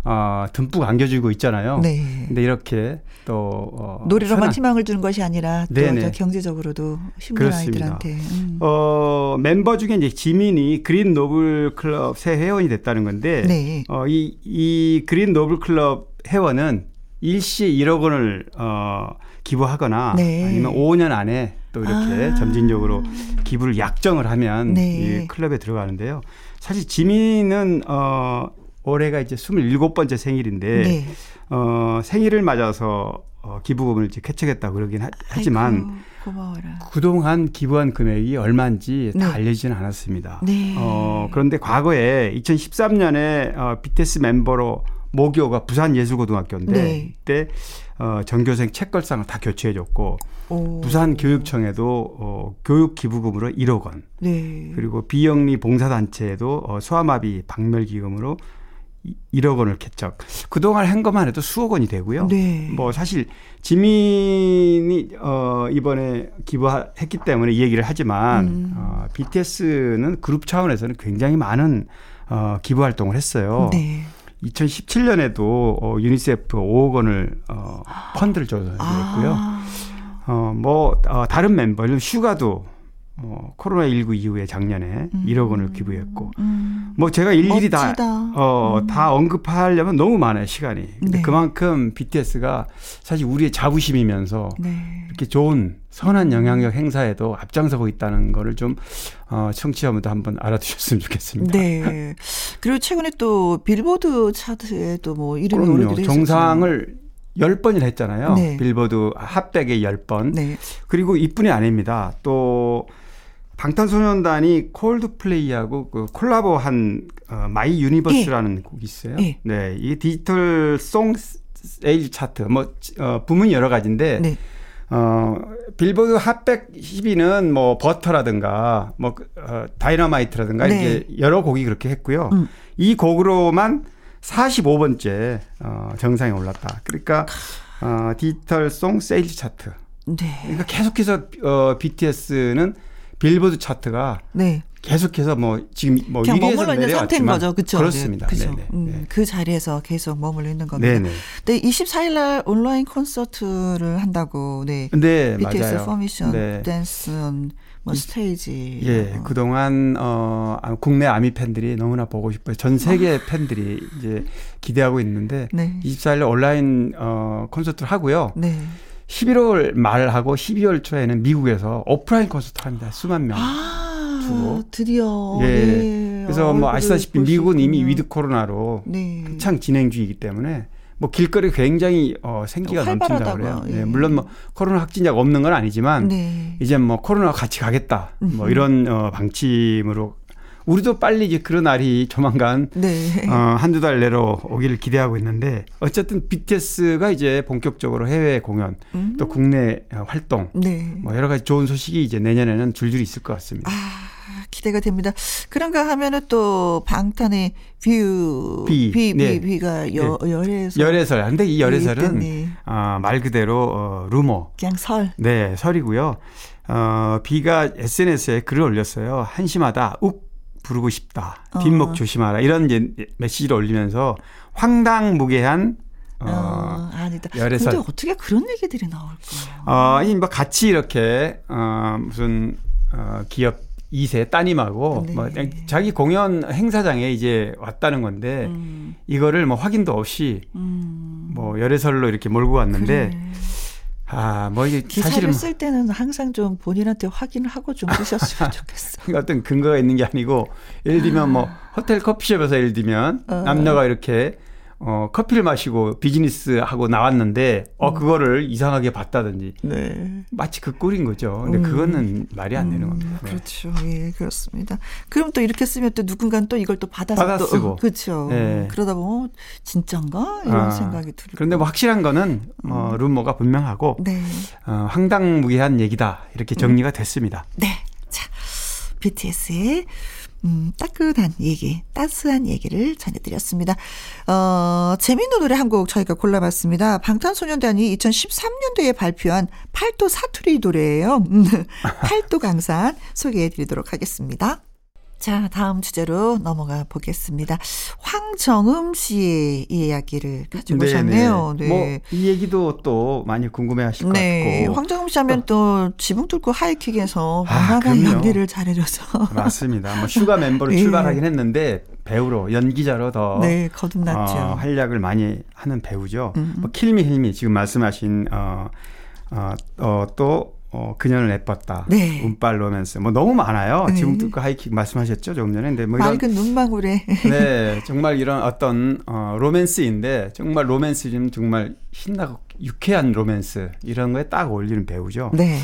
어, 듬뿍 안겨주고 있잖아요. 네. 근데 이렇게 또 어, 노래로만 현안- 희망을 주는 것이 아니라 또 경제적으로도 힘든 그렇습니다. 아이들한테. 음. 어, 멤버 중에 이제 지민이 그린 노블 클럽 새 회원이 됐다는 건데, 네. 어, 이, 이 그린 노블 클럽 회원은 일시에 1억 원을, 어, 기부하거나 네. 아니면 5년 안에 또 이렇게 아. 점진적으로 기부를 약정을 하면 네. 이 클럽에 들어가는데요. 사실 지민은, 어, 올해가 이제 27번째 생일인데, 네. 어, 생일을 맞아서 어, 기부금을 이제 쾌척했다고 그러긴 하, 고마워라. 그동안 기부한 금액이 얼마인지 다 네. 알려지는 않았습니다. 네. 어, 그런데 과거에 2013년에 어, BTS 멤버로 모교가 부산예술고등학교인데 네. 그때 어, 전교생 책걸상을 다 교체해줬고 오. 부산 교육청에도 어, 교육 기부금으로 1억 원 네. 그리고 비영리 봉사단체에도 어, 소아마비 박멸 기금으로 1억 원을 쾌척. 그동안 한 것만 해도 수억 원이 되고요. 네. 뭐 사실 지민이 어 이번에 기부했기 때문에 이 얘기를 하지만 음. 어 BTS는 그룹 차원에서는 굉장히 많은 어 기부 활동을 했어요. 네. 2017년에도 어 유니세프 5억 원을 어 펀드를 조성했고요. 아. 어 뭐 어, 다른 멤버, 슈가도 어 코로나19 이후에 작년에 음. 1억 원을 기부했고 음. 뭐 제가 일일이 다, 멋지다. 어, 다 언급하려면 너무 많아요, 시간이. 근데 네. 그만큼 BTS가 사실 우리의 자부심이면서 네. 이렇게 좋은 선한 영향력 행사에도 앞장서고 있다는 거를 좀, 어, 청취자분들 한번 알아두셨으면 좋겠습니다. 네. 그리고 최근에 또 빌보드 차트에도 뭐. 오르기도 했었죠. 정상을 10번이나 했잖아요. 네. 빌보드 핫백에 10번. 네. 그리고 이뿐이 아닙니다. 또 방탄소년단이 콜드플레이하고 그 콜라보한 어, My Universe라는 곡이 있어요. 예. 네, 이게 디지털 song 에이지 차트 뭐 어, 부문이 여러 가지인데 네. 어, 빌보드 핫백 10위는 뭐 버터라든가 뭐 어, 다이너마이트라든가 네. 이렇게 여러 곡이 그렇게 했고요. 음. 이 곡으로만 45번째 어, 정상에 올랐다. 그러니까 어, 디지털 song sales 차트. 네. 그러니까 계속해서 어, BTS는 빌보드 차트가 네. 계속해서 뭐 지금 뭐 그냥 1위에서 머물러 있는 상태인 거죠. 그렇죠. 그렇습니다. 그죠. 네네. 음, 네. 그 자리에서 계속 머물러 있는 겁니다. 네네. 네, 24일 날 온라인 콘서트를 한다고. 네. 네, BTS 맞아요. Permission 네. 댄스 뭐 Stage. 예, 그동안 어 아, 국내 아미 팬들이 너무나 보고 싶어요. 전 세계 팬들이 이제 기대하고 있는데 아. 네. 24일 온라인 어 콘서트를 하고요. 네. 11월 말하고 12월 초에는 미국에서 오프라인 콘서트를 합니다. 수만 명. 아, 주로. 드디어. 예. 네. 그래서 뭐 아시다시피 미국은 이미. 위드 코로나로 네. 한창 진행 중이기 때문에 뭐 길거리 굉장히 어 생기가 넘친다고 활발하다고요. 그래요. 예. 네, 물론 뭐 코로나 확진자가 없는 건 아니지만 네. 이제 뭐 코로나 같이 가겠다. 뭐. 이런 어 방침으로 우리도 빨리 이제 그런 날이 조만간 네. 어 한두 달 내로 오기를 기대하고 있는데 어쨌든 BTS가 이제 본격적으로 해외 공연 음. 또 국내 어, 활동 네. 뭐 여러 가지 좋은 소식이 이제 내년에는 줄줄이 있을 것 같습니다. 아, 기대가 됩니다. 그런가 하면은 또 방탄의 뷔, 뷔, 뷔, 뷔, 네. 뷔가 여, 열에서 열애설. 근데 이 열애설은 네. 어, 말 그대로 어, 루머. 그냥 설. 네, 설이고요. 어, 뷔가 SNS에 글을 올렸어요. 한심하다. 욱 부르고 싶다. 뒷목 어. 조심하라. 이런 이제 메시지를 올리면서 황당무계한 어, 어, 아니다. 열애설. 근데 어떻게 그런 얘기들이 나올까? 어, 이뭐 같이 이렇게 어, 무슨 어, 기업 2세 따님하고 네. 뭐 자기 공연 행사장에 이제 왔다는 건데 음, 이거를 뭐 확인도 없이 음. 뭐 열애설로 이렇게 몰고 왔는데 그래. 아, 뭐 이게 기사를 사실은 쓸 때는 항상 좀 본인한테 확인을 하고 좀 쓰셨으면 좋겠어. 어떤 근거가 있는 게 아니고 예를 들면 뭐 호텔 커피숍에서 예를 들면 어. 남녀가 이렇게 어 커피를 마시고 비즈니스 하고 나왔는데 어 그거를 이상하게 봤다든지 네. 마치 그 꼴인 거죠. 근데 음. 그거는 말이 안 되는 겁니다. 네. 그렇죠. 예, 그렇습니다. 그럼 또 이렇게 쓰면 또 누군가는 또 이걸 또 받아서 받아 또 쓰고. 그렇죠. 네. 그러다 보면 진짠가 이런 아, 생각이 들고. 그런데 뭐 확실한 거는 어, 루머가 분명하고 네. 어, 황당무계한 얘기다 이렇게 정리가 됐습니다. 네. 자, BTS의 음, 따끈한 얘기, 따스한 얘기를 전해드렸습니다. 어, 재밌는 노래 한 곡 저희가 골라봤습니다. 방탄소년단이 2013년도에 발표한 팔도 사투리 노래예요. 음, 팔도 강산 소개해드리도록 하겠습니다. 자, 다음 주제로 넘어가 보겠습니다. 황정음 씨의 이야기를 가져오셨네요. 네. 뭐 이 얘기도 또 많이 궁금해 하실 것 네, 같고 황정음 씨 하면 또 지붕 뚫고 하이킥에서 아, 만화가 그럼요. 연기를 잘해줘서 맞습니다. 뭐 슈가 멤버로 예. 출발하긴 했는데 배우로 연기자로 더 네 거듭났죠. 어, 활약을 많이 하는 배우죠. 음. 뭐 킬미 힐미 지금 말씀하신 어, 어, 어, 또 어, 그녀는 예뻤다. 네. 운빨 로맨스. 뭐 너무 많아요. 네. 지금 그 하이킥 말씀하셨죠 조금 전에. 근데 뭐 이런 맑은 눈망울에 네 정말 이런 어떤 어, 로맨스인데 정말 로맨스 좀 정말 신나고 유쾌한 로맨스 이런 거에 딱 어울리는 배우죠. 네.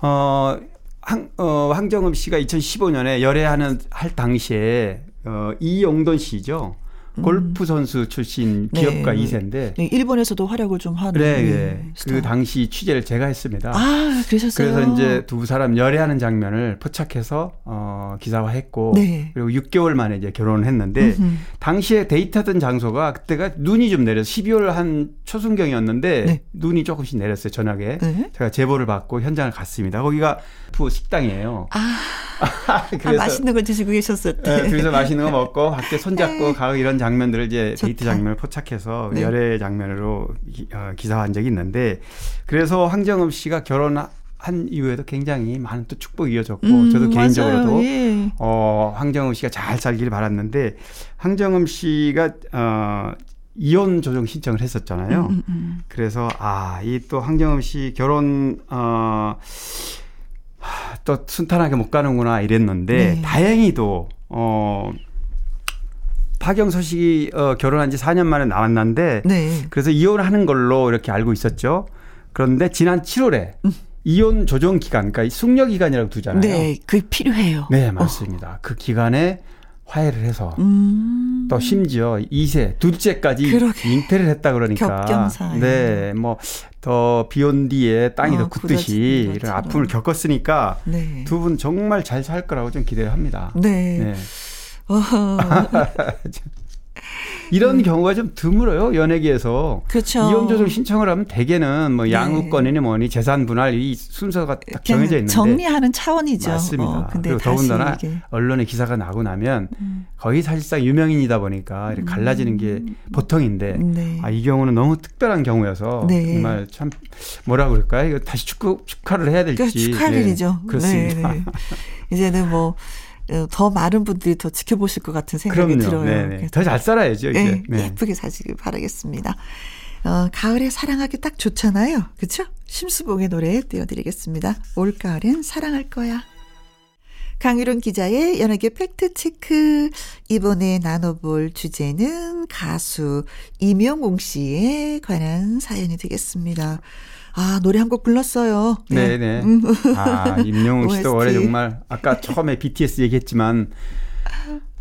어, 황, 어, 황정음 씨가 2015년에 열애하는 할 당시에 어, 이용돈 씨죠. 골프 선수 출신 기업가 음. 네. 2세인데 네, 일본에서도 활약을 좀 하는 네, 네, 네. 스타. 그 당시 취재를 제가 했습니다. 아 그러셨어요. 그래서 이제 두 사람 열애하는 장면을 포착해서 어, 기사화했고 네. 그리고 6개월 만에 이제 결혼을 했는데 음흠. 당시에 데이트하던 장소가 그때가 눈이 좀 내려서 12월 한 초순경이었는데 네. 눈이 조금씩 내렸어요 저녁에 네. 제가 제보를 받고 현장을 갔습니다. 거기가 프 식당이에요. 아, 아, 그래서 맛있는 걸 드시고 계셨을 때. 네, 둘이서 맛있는 거 먹고 밖에 손잡고 가고 이런 장면들을 이제 좋다. 데이트 장면을 포착해서 네. 열애 장면으로 기, 어, 기사화한 적이 있는데 그래서 황정음 씨가 결혼한 한 이후에도 굉장히 많은 또 축복이 이어졌고 음, 저도. 개인적으로도 예. 어, 황정음 씨가 잘 살길 바랐는데 황정음 씨가 어, 이혼 조정 신청을 했었잖아요. 음, 음. 그래서 아, 이 또 황정음 씨 결혼 어, 하, 또 순탄하게 못 가는구나 이랬는데 네. 다행히도 어 박영서 씨 어, 결혼한 지 4년 만에 나왔는데 네. 그래서 이혼하는 걸로 이렇게 알고 있었죠. 그런데 지난 7월에 이혼 조정 기간, 그러니까 숙려 기간이라고 두잖아요. 음. 네, 그게 필요해요. 네, 맞습니다. 그 기간에 화해를 해서 음. 또 심지어 2세, 둘째까지 그러게. 잉태를 했다 그러니까. 겹경사에. 네, 뭐 더 비온 뒤에 땅이 어, 더 굳듯이 이런. 아픔을 겪었으니까 네. 두분 정말 잘 살 거라고 좀 기대를 합니다. 네. 네. 어허. 이런 경우가 좀 드물어요 연예계에서 그렇죠. 이혼 조정 신청을 하면 대개는 뭐 네. 양육권이니 뭐니 재산 분할 이 순서가 딱 정해져 있는데 정리하는 차원이죠. 맞습니다. 어, 근데 그리고 더군다나 이게. 음. 언론에 기사가 나고 나면 거의 사실상 유명인이다 보니까 이렇게 갈라지는 게 보통인데 네. 아, 이 경우는 너무 특별한 경우여서 네. 정말 참 뭐라 그럴까요? 이거 다시 축구 축하를 해야 될지 그 축하할 네, 일이죠. 그렇습니다. 네, 네. 이제는 뭐 더 많은 분들이 더 지켜보실 것 같은 생각이 그럼요. 들어요. 네네. 그래서 더잘 살아야죠 이제. 네, 네. 예쁘게 사시길 바라겠습니다. 어, 가을에 사랑하기 딱 좋잖아요. 그렇죠? 심수봉의 노래 띄워드리겠습니다. 올가을엔 사랑할 거야. 강유론 기자의 연예계 팩트체크. 이번에 나눠볼 주제는 가수 이명웅 씨에 관한 사연이 되겠습니다. 아, 노래 한 곡 불렀어요. 네네. 음. 아 임영웅 씨도. 올해 정말 아까 처음에 BTS 얘기했지만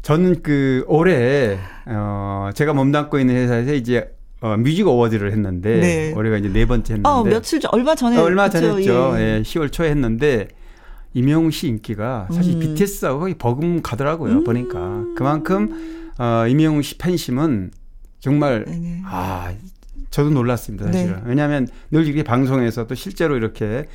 저는 그 올해 어 제가 몸담고 있는 회사에서 이제 어 뮤직 어워드를 했는데 네. 올해가 이제 네 번째 했는데 어, 며칠 전, 얼마 전에. 어, 얼마 전에 그쵸? 했죠. 예. 예. 10월 초에 했는데 임영웅 씨 인기가 사실 음. BTS하고 거의 버금 가더라고요. 보니까 그만큼 어 임영웅 씨 팬심은 정말 네네. 아 저도 놀랐습니다 사실은 네. 왜냐하면 늘 이렇게 방송에서도 실제로 이렇게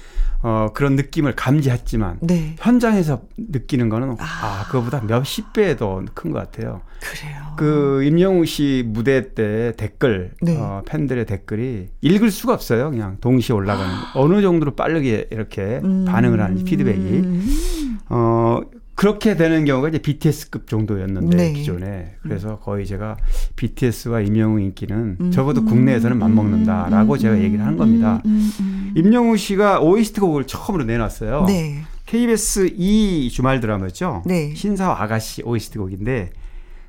어 그런 느낌을 감지했지만 네. 현장에서 느끼는 거는 아. 아, 그거보다 몇십 배 더 큰 것 같아요. 그래요. 그 임영웅 씨 무대 때 댓글 네. 어, 팬들의 댓글이 읽을 수가 없어요. 그냥 동시에 올라가는 어느 정도로 빠르게 이렇게 음. 반응을 하는 피드백이 음. 어 그렇게 되는 경우가 이제 BTS급 정도였는데 네. 기존에 그래서 거의 제가 BTS와 임영웅 인기는 음. 적어도 국내에서는 맞먹는다라고 음. 제가 얘기를 겁니다. 음, 음, 음. 임영웅 씨가 OST 곡을 처음으로 내놨어요. 네. KBS 2 주말 드라마죠. 네. 신사와 아가씨 OST 곡인데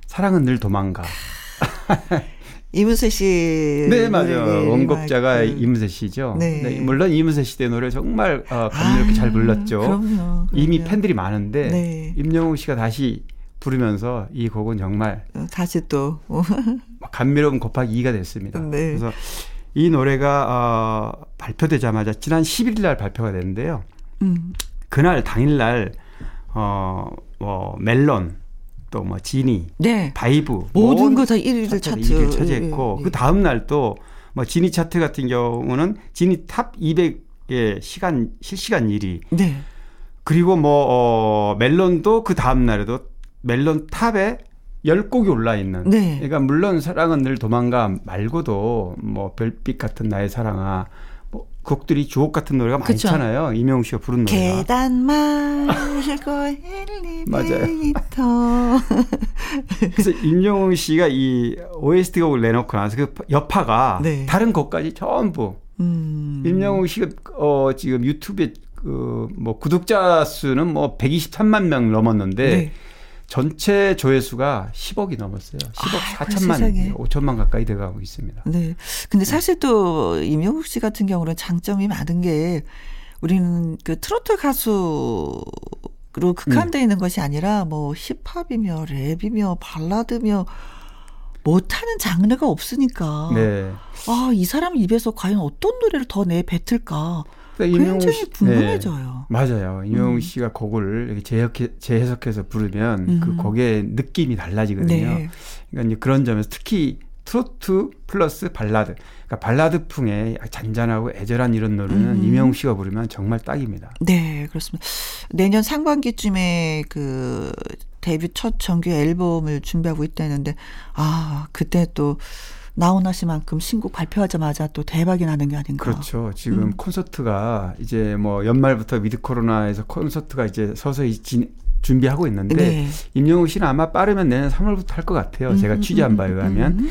사랑은 늘 도망가. 이문세 씨. 네 맞아요. 원곡자가 그- 이문세 씨죠. 네. 네, 물론 이문세 씨의 노래 정말 어, 감미롭게 잘 불렀죠. 아, 그럼요. 이미 그럼요. 팬들이 많은데 네. 임영웅 씨가 다시 부르면서 이 곡은 정말 어, 다시 또. 감미로운 곱하기 2가 됐습니다. 네. 그래서 이 노래가 어, 발표되자마자 지난 11일 날 발표가 됐는데요. 음. 그날 당일 날 어, 뭐 멜론 또 뭐 지니 네. 바이브 모든 거 다 1위를 차트 차트. 2위를 차지했고 예, 예, 그 다음 날 또 뭐 지니 차트 같은 경우는 지니 TOP 200의 시간 실시간 1위 네. 그리고 뭐 어, 멜론도 그 다음 날에도 멜론 탑에 10곡이 올라 있는. 네. 그러니까 물론 사랑은 늘 도망가 말고도 뭐 별빛 같은 나의 사랑아 뭐 곡들이 주옥 같은 노래가 그쵸. 많잖아요. 이명웅 씨가 부른 노래가. 계단 말고 엘리베이터. 그래서 임영웅 씨가 이 OST 곡을 내놓고 나서 그 여파가 네. 다른 곡까지 전부 음. 임영웅 씨가 어 지금 유튜브에 그뭐 구독자 수는 뭐 123만 명 넘었는데 네. 전체 조회수가 10억이 넘었어요. 10억 아이고, 4천만, 세상에. 5천만 가까이 돼가고 있습니다. 네. 근데 사실 또 임영웅 씨 같은 경우는 장점이 많은 게 우리는 그 트로트 가수 로 극한되어 있는 것이 아니라 뭐 힙합이며 랩이며 발라드며 못하는 장르가 없으니까. 네. 아, 이 사람 입에서 과연 어떤 노래를 더 내뱉을까? 그러니까 임영웅 굉장히 씨- 궁금해져요. 네, 맞아요. 임영웅 음. 씨가 곡을 이렇게 재해석해, 재해석해서 부르면 음. 그 곡의 느낌이 달라지거든요. 네. 그러니까 이제 그런 점에서 특히 트로트 플러스 발라드. 그러니까 발라드풍의 잔잔하고 애절한 이런 노래는 음. 임영웅 씨가 부르면 정말 딱입니다. 네, 그렇습니다. 내년 상반기쯤에 그 데뷔 첫 정규 앨범을 준비하고 있다는데, 아, 그때 또 나훈아 씨만큼 신곡 발표하자마자 또 대박이 나는 게 아닌가. 그렇죠. 지금 음. 콘서트가 이제 뭐 연말부터 위드 코로나에서 콘서트가 이제 서서히 진, 준비하고 있는데 네. 임영웅 씨는 아마 빠르면 내년 3월부터 할 것 같아요. 제가 음, 취재한 음, 바에 음, 의하면 음.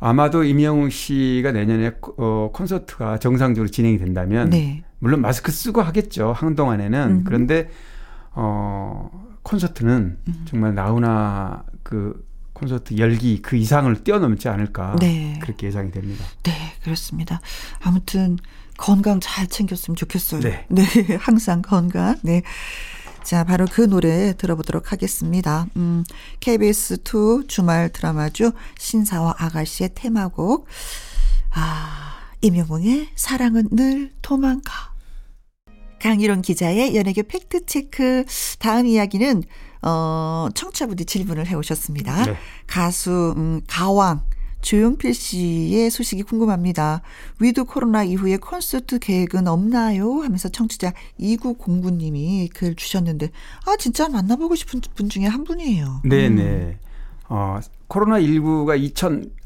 아마도 임영웅 씨가 내년에 코- 어, 콘서트가 정상적으로 진행이 된다면 네. 물론 마스크 쓰고 하겠죠 한동안에는 음. 그런데 어 콘서트는 음. 정말 나훈아 그 콘서트 열기 그 이상을 뛰어넘지 않을까 네. 그렇게 예상이 됩니다. 네, 그렇습니다. 아무튼 건강 잘 챙겼으면 좋겠어요. 네. 항상 건강. 네. 자, 바로 그 노래 들어보도록 하겠습니다. 음, KBS2 주말 드라마죠. 신사와 아가씨의 테마곡. 아, 임영웅의 사랑은 늘 도망가. 강일원 기자의 연예계 팩트체크. 다음 이야기는, 어, 청취자분이 질문을 해 오셨습니다. 네. 가수, 음, 가왕. 조용필 씨의 소식이 궁금합니다. 위드 코로나 이후에 콘서트 계획은 없나요? 하면서 청취자 2909님이 글 주셨는데, 아, 진짜 만나보고 싶은 분 중에 한 분이에요. 네네. 어, 코로나 19가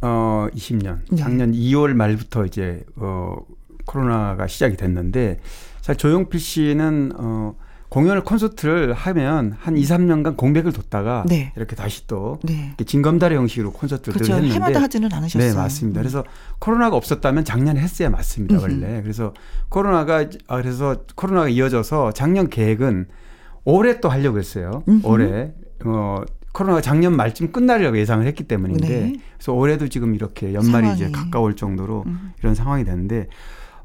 2020년 네. 작년 2월 말부터 이제 어, 코로나가 시작이 됐는데 사실 조용필 씨는 어, 공연을 콘서트를 하면 한 2, 3년간 공백을 뒀다가 네. 이렇게 다시 또 네. 진검다리 형식으로 콘서트를 그렇죠. 했는데 해마다 하지는 않으셨어요. 네, 맞습니다. 그래서 코로나가 없었다면 작년에 했어야 맞습니다. 원래. 그래서 코로나가 아 그래서 코로나가 이어져서 작년 계획은 올해 또 하려고 했어요. 음흠. 올해 어 코로나가 작년 말쯤 끝나리라고 예상을 했기 때문인데 네. 그래서 올해도 지금 이렇게 연말이 이제 상황이. 가까울 정도로 음. 이런 상황이 됐는데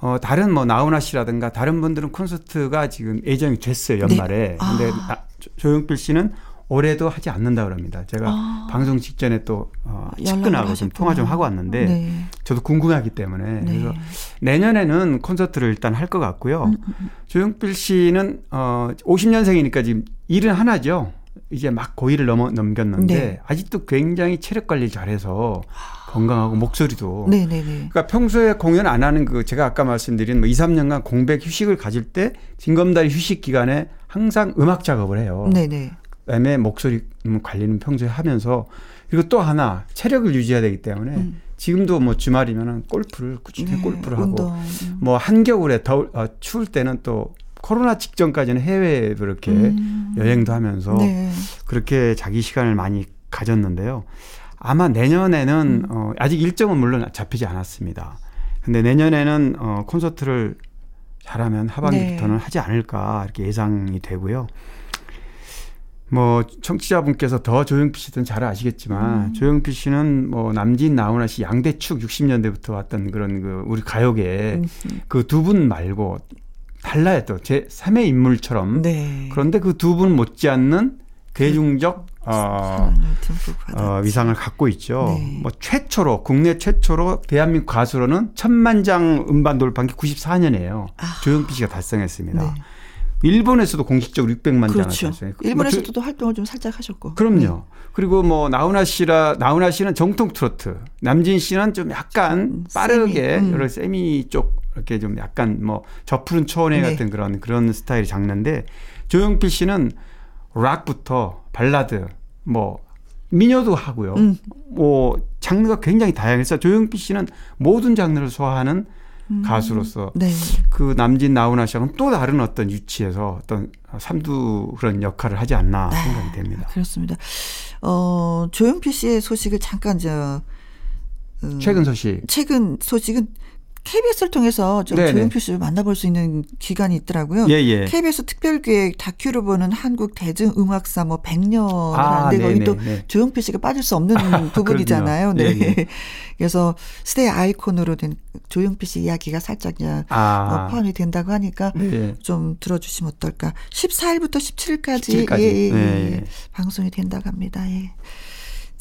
어 다른 뭐 나훈아 씨라든가 다른 분들은 콘서트가 지금 예정이 됐어요 연말에. 아. 근데 나- 조- 조용필 씨는 올해도 하지 않는다 그럽니다. 제가 아. 방송 직전에 또 어, 측근하고 좀. 통화 좀 하고 왔는데 네. 저도 궁금하기 때문에 네. 그래서 내년에는 콘서트를 일단 할 것 같고요. 음, 음, 음. 조용필 씨는 어 50년생이니까 지금 일은 하나죠. 이제 막 고일을 넘어 넘겼는데 네. 아직도 굉장히 체력 관리 잘해서 건강하고 목소리도 네네네. 그러니까 평소에 공연 안 하는 그 제가 아까 말씀드린 뭐 2, 3년간 공백 휴식을 가질 때 징검다리 휴식 기간에 항상 음악 작업을 해요. 네네. 그다음에 목소리 음, 관리는 평소에 하면서 그리고 또 하나 체력을 유지해야 되기 때문에 음. 지금도 뭐 주말이면은 골프를 꾸준히 네, 골프를 하고 운동. 음. 뭐 한겨울에 더울 어, 추울 때는 또 코로나 직전까지는 해외에도 이렇게 음. 여행도 하면서 네. 그렇게 자기 시간을 많이 가졌는데요. 아마 내년에는 음. 어, 아직 일정은 물론 잡히지 않았습니다. 근데 내년에는 어, 콘서트를 잘하면 하반기부터는 네. 하지 않을까 이렇게 예상이 되고요. 뭐 청취자분께서 더 조용필 씨든 잘 아시겠지만 음. 조용필 씨는 뭐 남진 나훈아 씨 양대 축 60년대부터 왔던 그런 그 우리 가요계 음. 그두 분 말고 달라요 또 제 3의 인물처럼 네. 그런데 그 두 분 못지않는 대중적 어. 어, 위상을 갖고 있죠. 네. 뭐 최초로 국내 최초로 대한민국 가수로는 천만 장 음반 돌파한 게 94년이에요. 아. 조용필 씨가 달성했습니다. 네. 일본에서도 공식적으로 600만 장을 그렇죠. 달성했고 일본에서도 활동을 좀 살짝 하셨고. 뭐 그럼요. 그리고 뭐 나훈아 씨라 나훈아 씨는 정통 트로트, 남진 씨는 좀 약간 음, 빠르게 세미, 음. 여러 세미 쪽 이렇게 좀 약간 뭐 저푸른 초원에 네. 같은 그런 그런 스타일이 장르인데 조용필 씨는 락부터 발라드 뭐 미녀도 하고요. 음. 뭐 장르가 굉장히 다양해서 조용필 씨는 모든 장르를 소화하는 음. 가수로서 네. 그 남진 나훈아 씨하고는 또 다른 어떤 위치에서 어떤 삼두 그런 역할을 하지 않나 생각이 됩니다. 그렇습니다. 어, 조용필 씨의 소식을 잠깐 저 음, 최근 소식. 최근 소식은 KBS를 통해서 좀 네네. 조용필 씨를 만나볼 수 있는 기간이 있더라고요. 예, 예. KBS 특별기획 다큐를 보는 한국 대중 음악사 뭐 100년 아, 하는데 거기 네네, 또 네. 조용필 씨가 빠질 수 없는 부분이잖아요. 그럼요. 네. 예, 예. 그래서 시대의 아이콘으로 된 조용필 씨 이야기가 살짝 어, 아. 포함이 된다고 하니까 네. 좀 들어주시면 어떨까. 14일부터 17일까지, 17일 까지. 예, 예, 예. 네, 예. 방송이 된다고 합니다. 예.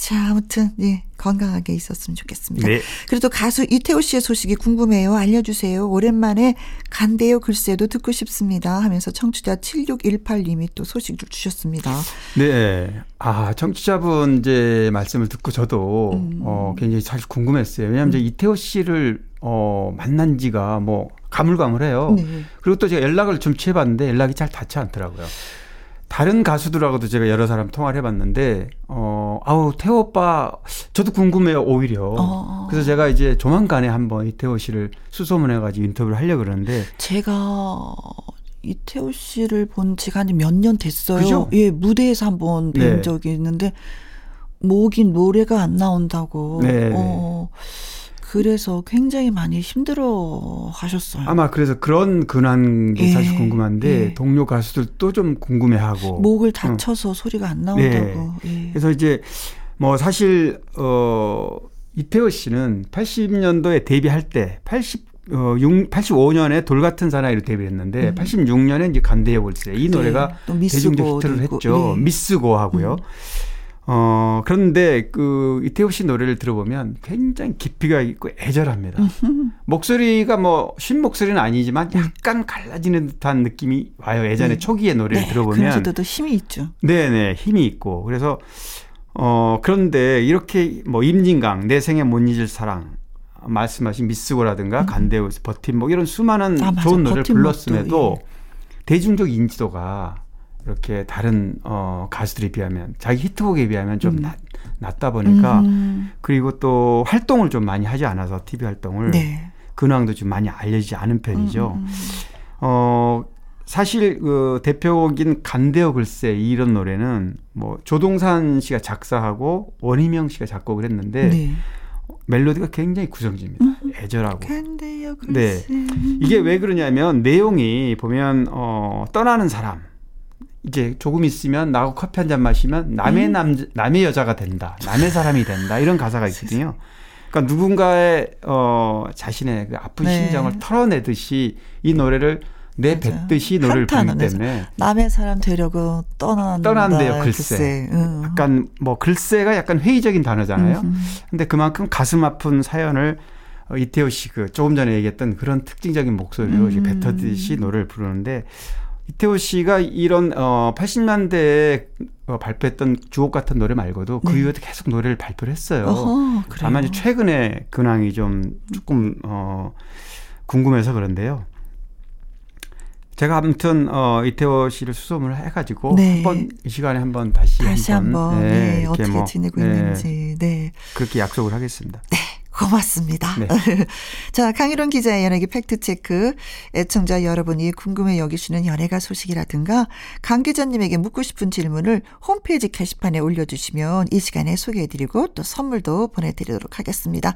자, 아무튼 예, 건강하게 있었으면 좋겠습니다. 네. 그래도 가수 이태호 씨의 소식이 궁금해요. 알려주세요. 오랜만에 간대요 글쎄도 듣고 싶습니다. 하면서 청취자 7618님이 또 소식을 주셨습니다. 네. 아, 청취자분 이제 말씀을 듣고 저도 음. 어, 굉장히 사실 궁금했어요. 왜냐하면 이제 이태호 씨를 어, 만난 지가 뭐 가물가물해요. 네. 그리고 또 제가 연락을 좀 취해봤는데 연락이 잘 닿지 않더라고요. 다른 가수들하고도 제가 여러 사람 통화를 해봤는데 어 아우 태호 오빠 저도 궁금해요 오히려. 어. 그래서 제가 이제 조만간에 한번 이태호 씨를 수소문해가지고 인터뷰를 하려 고 그러는데 제가 이태호 씨를 본 지가 한 몇 년 됐어요. 그죠? 예, 무대에서 한번 뵌 네. 적이 있는데 목이 노래가 안 나온다고. 네. 어, 그래서 굉장히 많이 힘들어 하셨어요. 아마 그래서 그런 근황이 예, 사실 궁금한데 예. 동료 가수들도 좀 궁금해하고. 목을 다쳐서 소리가 안 나온다고. 예. 네. 그래서 이제 뭐 사실 어 이태호 씨는 80년도에 데뷔할 때 80, 어, 6, 85년에 돌 같은 사나이로 데뷔했는데 86년에 이제 간대의 월세 이 음. 네, 노래가 또 미스고 대중적 히트를 했죠. 네. 미스고 하고요. 어 그런데 그 이태호 씨 노래를 들어보면 굉장히 깊이가 있고 애절합니다. 목소리가 뭐 쉰 목소리는 아니지만 약간 갈라지는 듯한 느낌이 와요. 예전에 네. 초기의 노래를 네, 들어보면 그런데도 힘이 있죠. 네네 힘이 있고 그래서 어 그런데 이렇게 뭐 임진강 내 생에 못 잊을 사랑 말씀하신 미스고라든가 간데우스 버팀목 이런 수많은 음. 아. 좋은 노래를 버팀목도, 불렀음에도 예. 대중적 인지도가 이렇게 다른 어 가수들에 비하면 자기 히트곡에 비하면 좀 낮, 낮다 보니까 음, 그리고 또 활동을 좀 많이 하지 않아서 TV 활동을 네. 근황도 좀 많이 알려지지 않은 편이죠. 음, 음. 어, 사실 그 대표곡인 간대어 글쎄 이런 노래는 뭐 조동산 씨가 작사하고 원희명 씨가 작곡을 했는데 네. 멜로디가 굉장히 구성집니다. 애절하고. 간대요, 네. 글쎄. 이게 왜 그러냐면 내용이 보면 어, 떠나는 사람 이제 조금 있으면 나하고 커피 한 잔 마시면 남의 음. 남 남의 여자가 된다. 남의 사람이 된다. 이런 가사가 있거든요. 그러니까 누군가의 어 자신의 그 아픈 네. 심정을 털어내듯이 이 노래를 내뱉듯이 맞아요. 노래를 부르기. 때문에 남의 사람 되려고 떠난다. 떠난대요, 글쎄. 응. 약간 뭐 글쎄가 약간 회의적인 단어잖아요. 음. 근데 그만큼 가슴 아픈 사연을 어, 이태호 씨 그 조금 전에 얘기했던 그런 특징적인 목소리로 음. 이제 뱉어듯이 노래를 부르는데 이태호 씨가 이런 어 80년대에 어, 발표했던 주옥 같은 노래 말고도 그 네. 이후에도 계속 노래를 발표를 했어요. 어허. 다만 이제 최근에 근황이 좀 조금 어 궁금해서 그런데요. 제가 아무튼 어 이태호 씨를 수소문을 해가지고 네. 한번 이 시간에 한번 다시, 다시 한번 네, 이렇게 어떻게 뭐, 지내고 네, 있는지. 네. 그렇게 약속을 하겠습니다. 고맙습니다. 네. 자, 강희론 기자의 연예계 팩트체크. 애청자 여러분이 궁금해 여기시는 연예가 소식이라든가 강 기자님에게 묻고 싶은 질문을 홈페이지 게시판에 올려주시면 이 시간에 소개해드리고 또 선물도 보내드리도록 하겠습니다.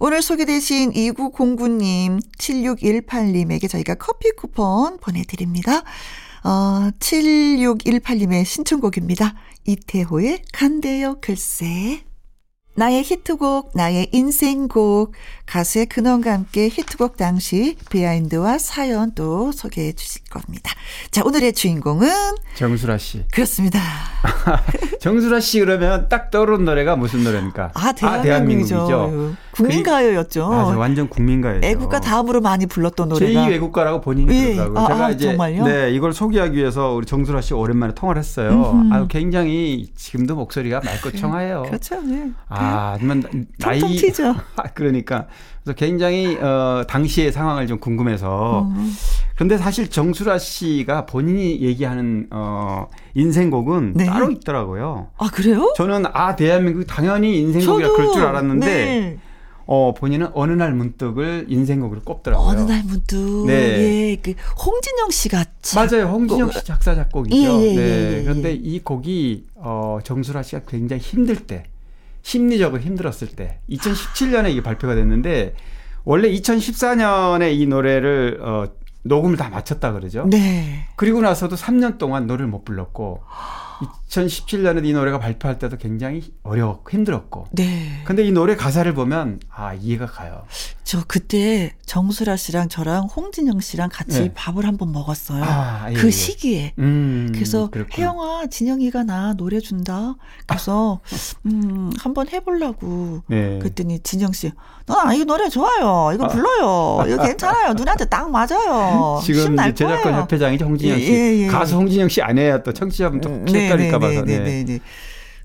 오늘 소개되신 2909님, 7618님에게 저희가 커피 쿠폰 보내드립니다. 어, 7618님의 신청곡입니다. 이태호의 간대요 글쎄. 나의 히트곡, 나의 인생곡, 가수의 근원과 함께 히트곡 당시 비하인드와 사연 또 소개해 주실 겁니다. 자, 오늘의 주인공은 정수라 씨. 그렇습니다. 정수라 씨 그러면 딱 떠오르는 노래가 무슨 노래입니까? 아, 대한민국이죠. 국민가요였죠. 맞아, 완전 국민가요죠. 애국가 다음으로 많이 불렀던 노래가. 제2 외국가라고 본인이 예. 그러더라고요. 아, 제가 아, 이제 정말요? 네 이걸 소개하기 위해서 우리 정수라 씨 오랜만에 통화를 했어요. 아유 굉장히 지금도 목소리가 청아해요. 그렇죠. 네. 아, 하지만 나이 통통 튀죠. 그러니까 그래서 굉장히 어 당시의 상황을 좀 궁금해서 음. 그런데 사실 정수라 씨가 본인이 얘기하는 어 인생곡은 네. 따로 있더라고요. 아, 그래요? 저는 아 대한민국 당연히 인생곡이라 그럴 줄 알았는데 네. 어 본인은 어느 날 문득을 인생곡으로 꼽더라고요. 어느 날 문득 네. 예, 그 홍진영 씨가 참- 맞아요. 홍진영 씨 작사 작곡이죠. 예, 예, 네. 예, 예, 그런데 예. 이 곡이 어 정수라 씨가 굉장히 힘들 때 심리적으로 힘들었을 때 2017년에 이게 발표가 됐는데 원래 2014년에 이 노래를 어 녹음을 다 마쳤다 그러죠. 네. 그리고 나서도 3년 동안 노래를 못 불렀고 2017년에 이 노래가 발표할 때도 굉장히 어려웠고 힘들었고 네. 근데 이 노래 가사를 보면 아 이해가 가요. 저 그때 정수라 씨랑 저랑 홍진영 씨랑 같이 네. 밥을 한번 먹었어요. 아, 예, 그 예. 시기에. 음, 그래서. 혜영아, 진영이가 나 노래 준다. 그래서 음 한번 해보려고. 네. 그랬더니 진영 씨, 나이 노래 좋아요. 이거 불러요. 이거 괜찮아요. 누나한테 딱 맞아요. 지금 제작권 거예요. 협회장이죠 홍진영 씨. 예, 예, 예. 가수 홍진영 씨 아내야 또 청취자분 또 헷갈릴까 봐서. 네. 네네네 네.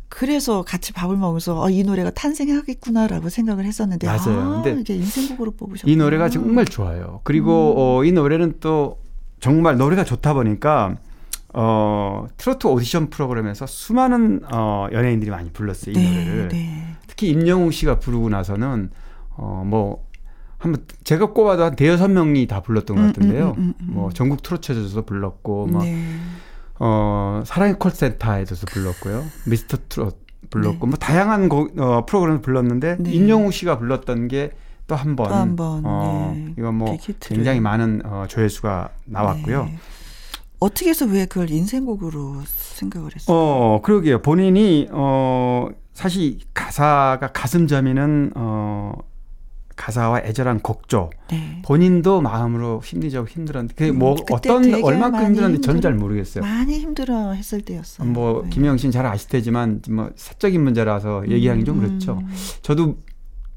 그래서 같이 밥을 먹으면서 아, 이 노래가 탄생하겠구나라고 생각을 했었는데 맞아요. 아, 근데 이게 인생곡으로 뽑으셨구나. 이 노래가 정말 좋아요. 그리고 음. 어, 이 노래는 또 정말 노래가 좋다 보니까 어, 트로트 오디션 프로그램에서 수많은 어, 연예인들이 많이 불렀어요, 이 네, 노래를. 네. 특히 임영웅 씨가 부르고 나서는 어, 뭐 한번 제가 꼽아도 한 대여섯 명이 다 불렀던 것 음, 같은데요. 음, 음, 음, 음. 뭐 전국 트로트에서도 불렀고 뭐 네. 어, 사랑의 콜센터에서도 불렀고요. 미스터 트롯 불렀고 네. 뭐 다양한 곡, 어, 프로그램을 불렀는데 네. 임영웅 씨가 불렀던 게 또 한 번. 또 한 번, 어, 네. 이거 뭐. 굉장히 많은 어, 조회수가 나왔고요. 네. 어떻게 해서 왜 그걸 인생곡으로 생각을 했어요? 어, 그러게요. 본인이 어 사실 가사가 가슴 저미는 어 가사와 애절한 곡조. 네. 본인도 마음으로 심리적으로 힘들었는데 그게 뭐 음, 어떤 많이 힘들었는지 저는 잘 모르겠어요. 많이 힘들어 했을 때였어요. 뭐 네. 김영 씨는 잘 아실 테지만 뭐 사적인 문제라서 얘기하기 좀 음, 그렇죠. 음. 저도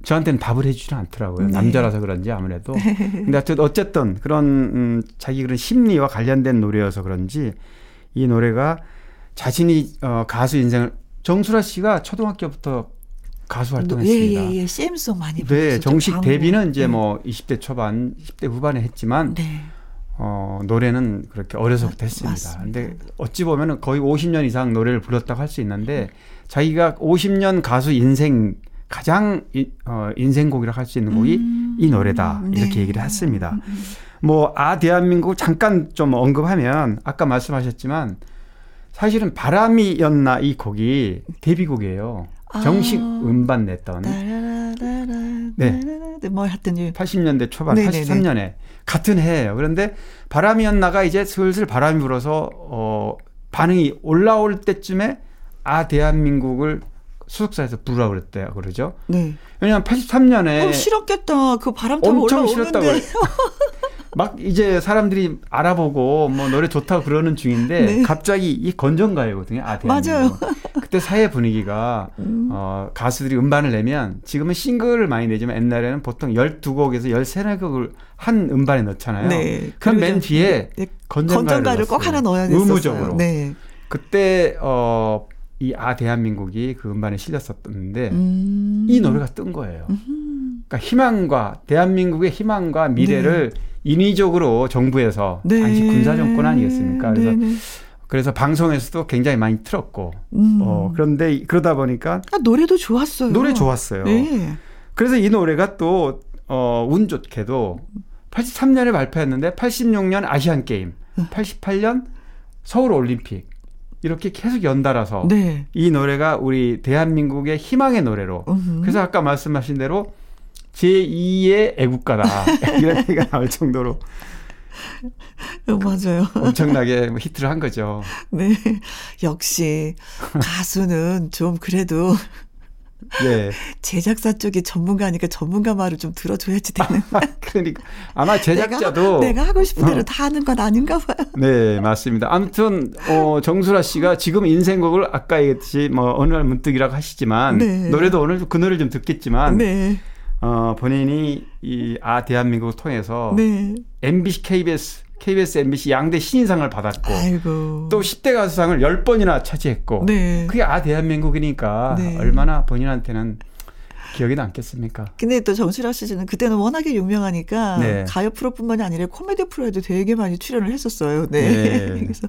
저한테는 답을 해주지는 않더라고요. 네. 남자라서 그런지 아무래도. 근데 어쨌- 어쨌든 그런 음, 자기 그런 심리와 관련된 노래여서 그런지 이 노래가 자신이 어, 가수 인생을 정수라 씨가 초등학교부터 가수 활동했습니다. 예, 예, 예. CM송 많이 네, 불렀었죠. 정식 광고. 데뷔는 이제 네. 뭐 20대 초반, 10대 후반에 했지만 네. 어, 노래는 그렇게 어려서부터 맞- 했습니다. 맞습니다. 근데 어찌 보면은 거의 50년 이상 노래를 불렀다고 할 수 있는데 자기가 50년 가수 인생 가장 이, 어, 인생곡이라고 할 수 있는 곡이 음, 이 노래다. 이렇게 네. 얘기를 했습니다. 음, 음. 뭐, 아, 대한민국 잠깐 좀 언급하면 아까 말씀하셨지만 사실은 바람이었나 이 곡이 데뷔곡이에요. 정식 아. 음반 냈던 네. 뭐 하여튼 이 80년대 초반, 네네네. 83년에 같은 해예요. 그런데 바람이었나가 이제 슬슬 바람이 불어서 어 반응이 올라올 때쯤에 아 대한민국을 소속사에서 부르라 그랬대요. 그러죠. 네. 왜냐하면 83년에 어, 싫었겠다. 그 바람 타고 네. 엄청 싫었다고 올라오는데. 막 이제 사람들이 알아보고 뭐 노래 좋다고 그러는 중인데 네. 갑자기 이 건전가요거든요. 아, 대한민국. 그때 사회 분위기가 음. 어, 가수들이 음반을 내면 지금은 싱글을 많이 내지만 옛날에는 보통 12곡에서 13곡을 한 음반에 넣잖아요. 네. 그럼 맨 뒤에 네, 건전가를, 꼭. 하나 넣어야 됐었어요. 의무적으로. 네. 그때 어, 이아 대한민국이 그 음반에 실렸었는데 음. 이 노래가 뜬 거예요. 음. 그러니까 희망과 대한민국의 희망과 미래를 인위적으로 정부에서 네. 당시 군사 정권 아니겠습니까? 그래서 네네. 그래서 방송에서도 굉장히 많이 틀었고 음. 어, 그런데 그러다 보니까 아, 노래도 좋았어요. 노래 좋았어요. 네. 그래서 이 노래가 또 어, 운 좋게도 83년에 발표했는데 86년 아시안 게임, 88년 서울 올림픽 이렇게 계속 연달아서 네. 이 노래가 우리 대한민국의 희망의 노래로 음흠. 그래서 아까 말씀하신 대로 제2의 애국가다 이런 얘기가 나올 정도로 어, 맞아요. 엄청나게 뭐 히트를 한 거죠. 네. 역시 가수는 좀 그래도 네. 제작사 쪽이 전문가니까 전문가 말을 좀 들어줘야지 되는. 그러니까 아마 제작자도 내가, 내가 하고 싶은 대로 어. 다 하는 건 아닌가 봐요. 네, 맞습니다. 아무튼 어 정수라 씨가 지금 인생곡을 아까 얘기했듯이 뭐 어느 날 문득이라고 하시지만 네. 노래도 오늘 그 노래를 좀 듣겠지만 네. 어 본인이 이 아 대한민국을 통해서 네. MBC, KBS, KBS, MBC 양대 신인상을 받았고 아이고. 또 10대 가수상을 10번이나 차지했고 네. 그게 아 대한민국이니까 네. 얼마나 본인한테는 기억이 남겠습니까? 근데 또 정실아 씨는 그때는 워낙에 유명하니까 네. 가요 프로뿐만이 아니라 코미디 프로에도 되게 많이 출연을 했었어요. 네. 네. 그래서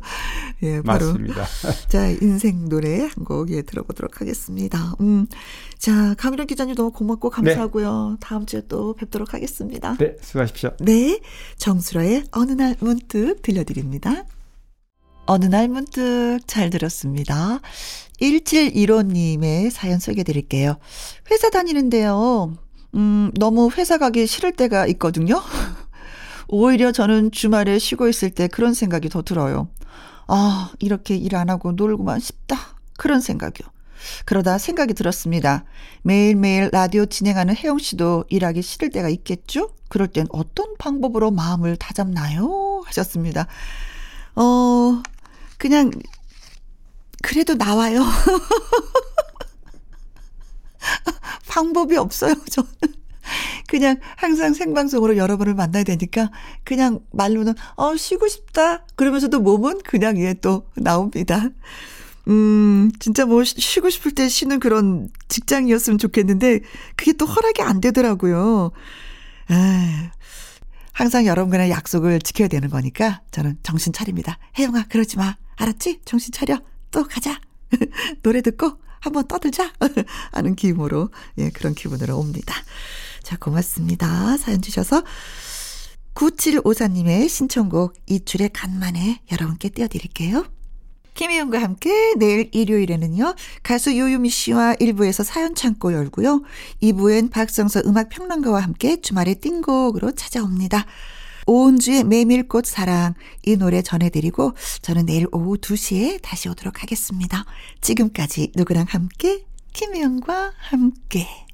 예, 바로 맞습니다. 자, 인생 노래 한곡 예, 들어보도록 하겠습니다. 음. 자, 강민현 기자님 너무 고맙고 감사하고요. 다음 주에 또 뵙도록 하겠습니다. 네, 수고하십시오. 네. 정수라의 어느 날 문득 들려드립니다. 어느 날 문득 잘 들었습니다. 1715님의 사연 소개해 드릴게요. 회사 다니는데요. 음, 너무 회사 가기 싫을 때가 있거든요. 오히려 저는 주말에 쉬고 있을 때 그런 생각이 더 들어요. 아, 이렇게 일 안 하고 놀고만 싶다. 그런 생각이요. 그러다 생각이 들었습니다. 매일매일 라디오 진행하는 혜영 씨도 일하기 싫을 때가 있겠죠? 그럴 땐 어떤 방법으로 마음을 다잡나요? 하셨습니다. 어, 그냥, 그래도 나와요. 방법이 없어요, 저는. 그냥 항상 생방송으로 여러분을 만나야 되니까 그냥 말로는 어 쉬고 싶다 그러면서도 몸은 그냥 예 또 나옵니다. 음 진짜 뭐 쉬- 쉬고 싶을 때 쉬는 그런 직장이었으면 좋겠는데 그게 또 허락이 안 되더라고요. 아, 항상 여러분과의 약속을 지켜야 되는 거니까 저는 정신 차립니다. 혜영아 그러지 마. 알았지? 정신 차려. 또 가자. 노래 듣고 한번 떠들자. 하는 기분으로, 예, 그런 기분으로 옵니다. 자, 고맙습니다. 사연 주셔서 9754님의 신청곡 이출의 간만에 여러분께 띄워드릴게요. 김희영과 함께 내일 일요일에는요, 가수 요유미 씨와 1부에서 사연 창고 열고요, 2부엔 박성서 음악평론가와 함께 주말의 띵곡으로 찾아옵니다. 오은주의 메밀꽃 사랑 이 노래 전해드리고 저는 내일 오후 2시에 다시 오도록 하겠습니다. 지금까지 누구랑 함께 김혜영과 함께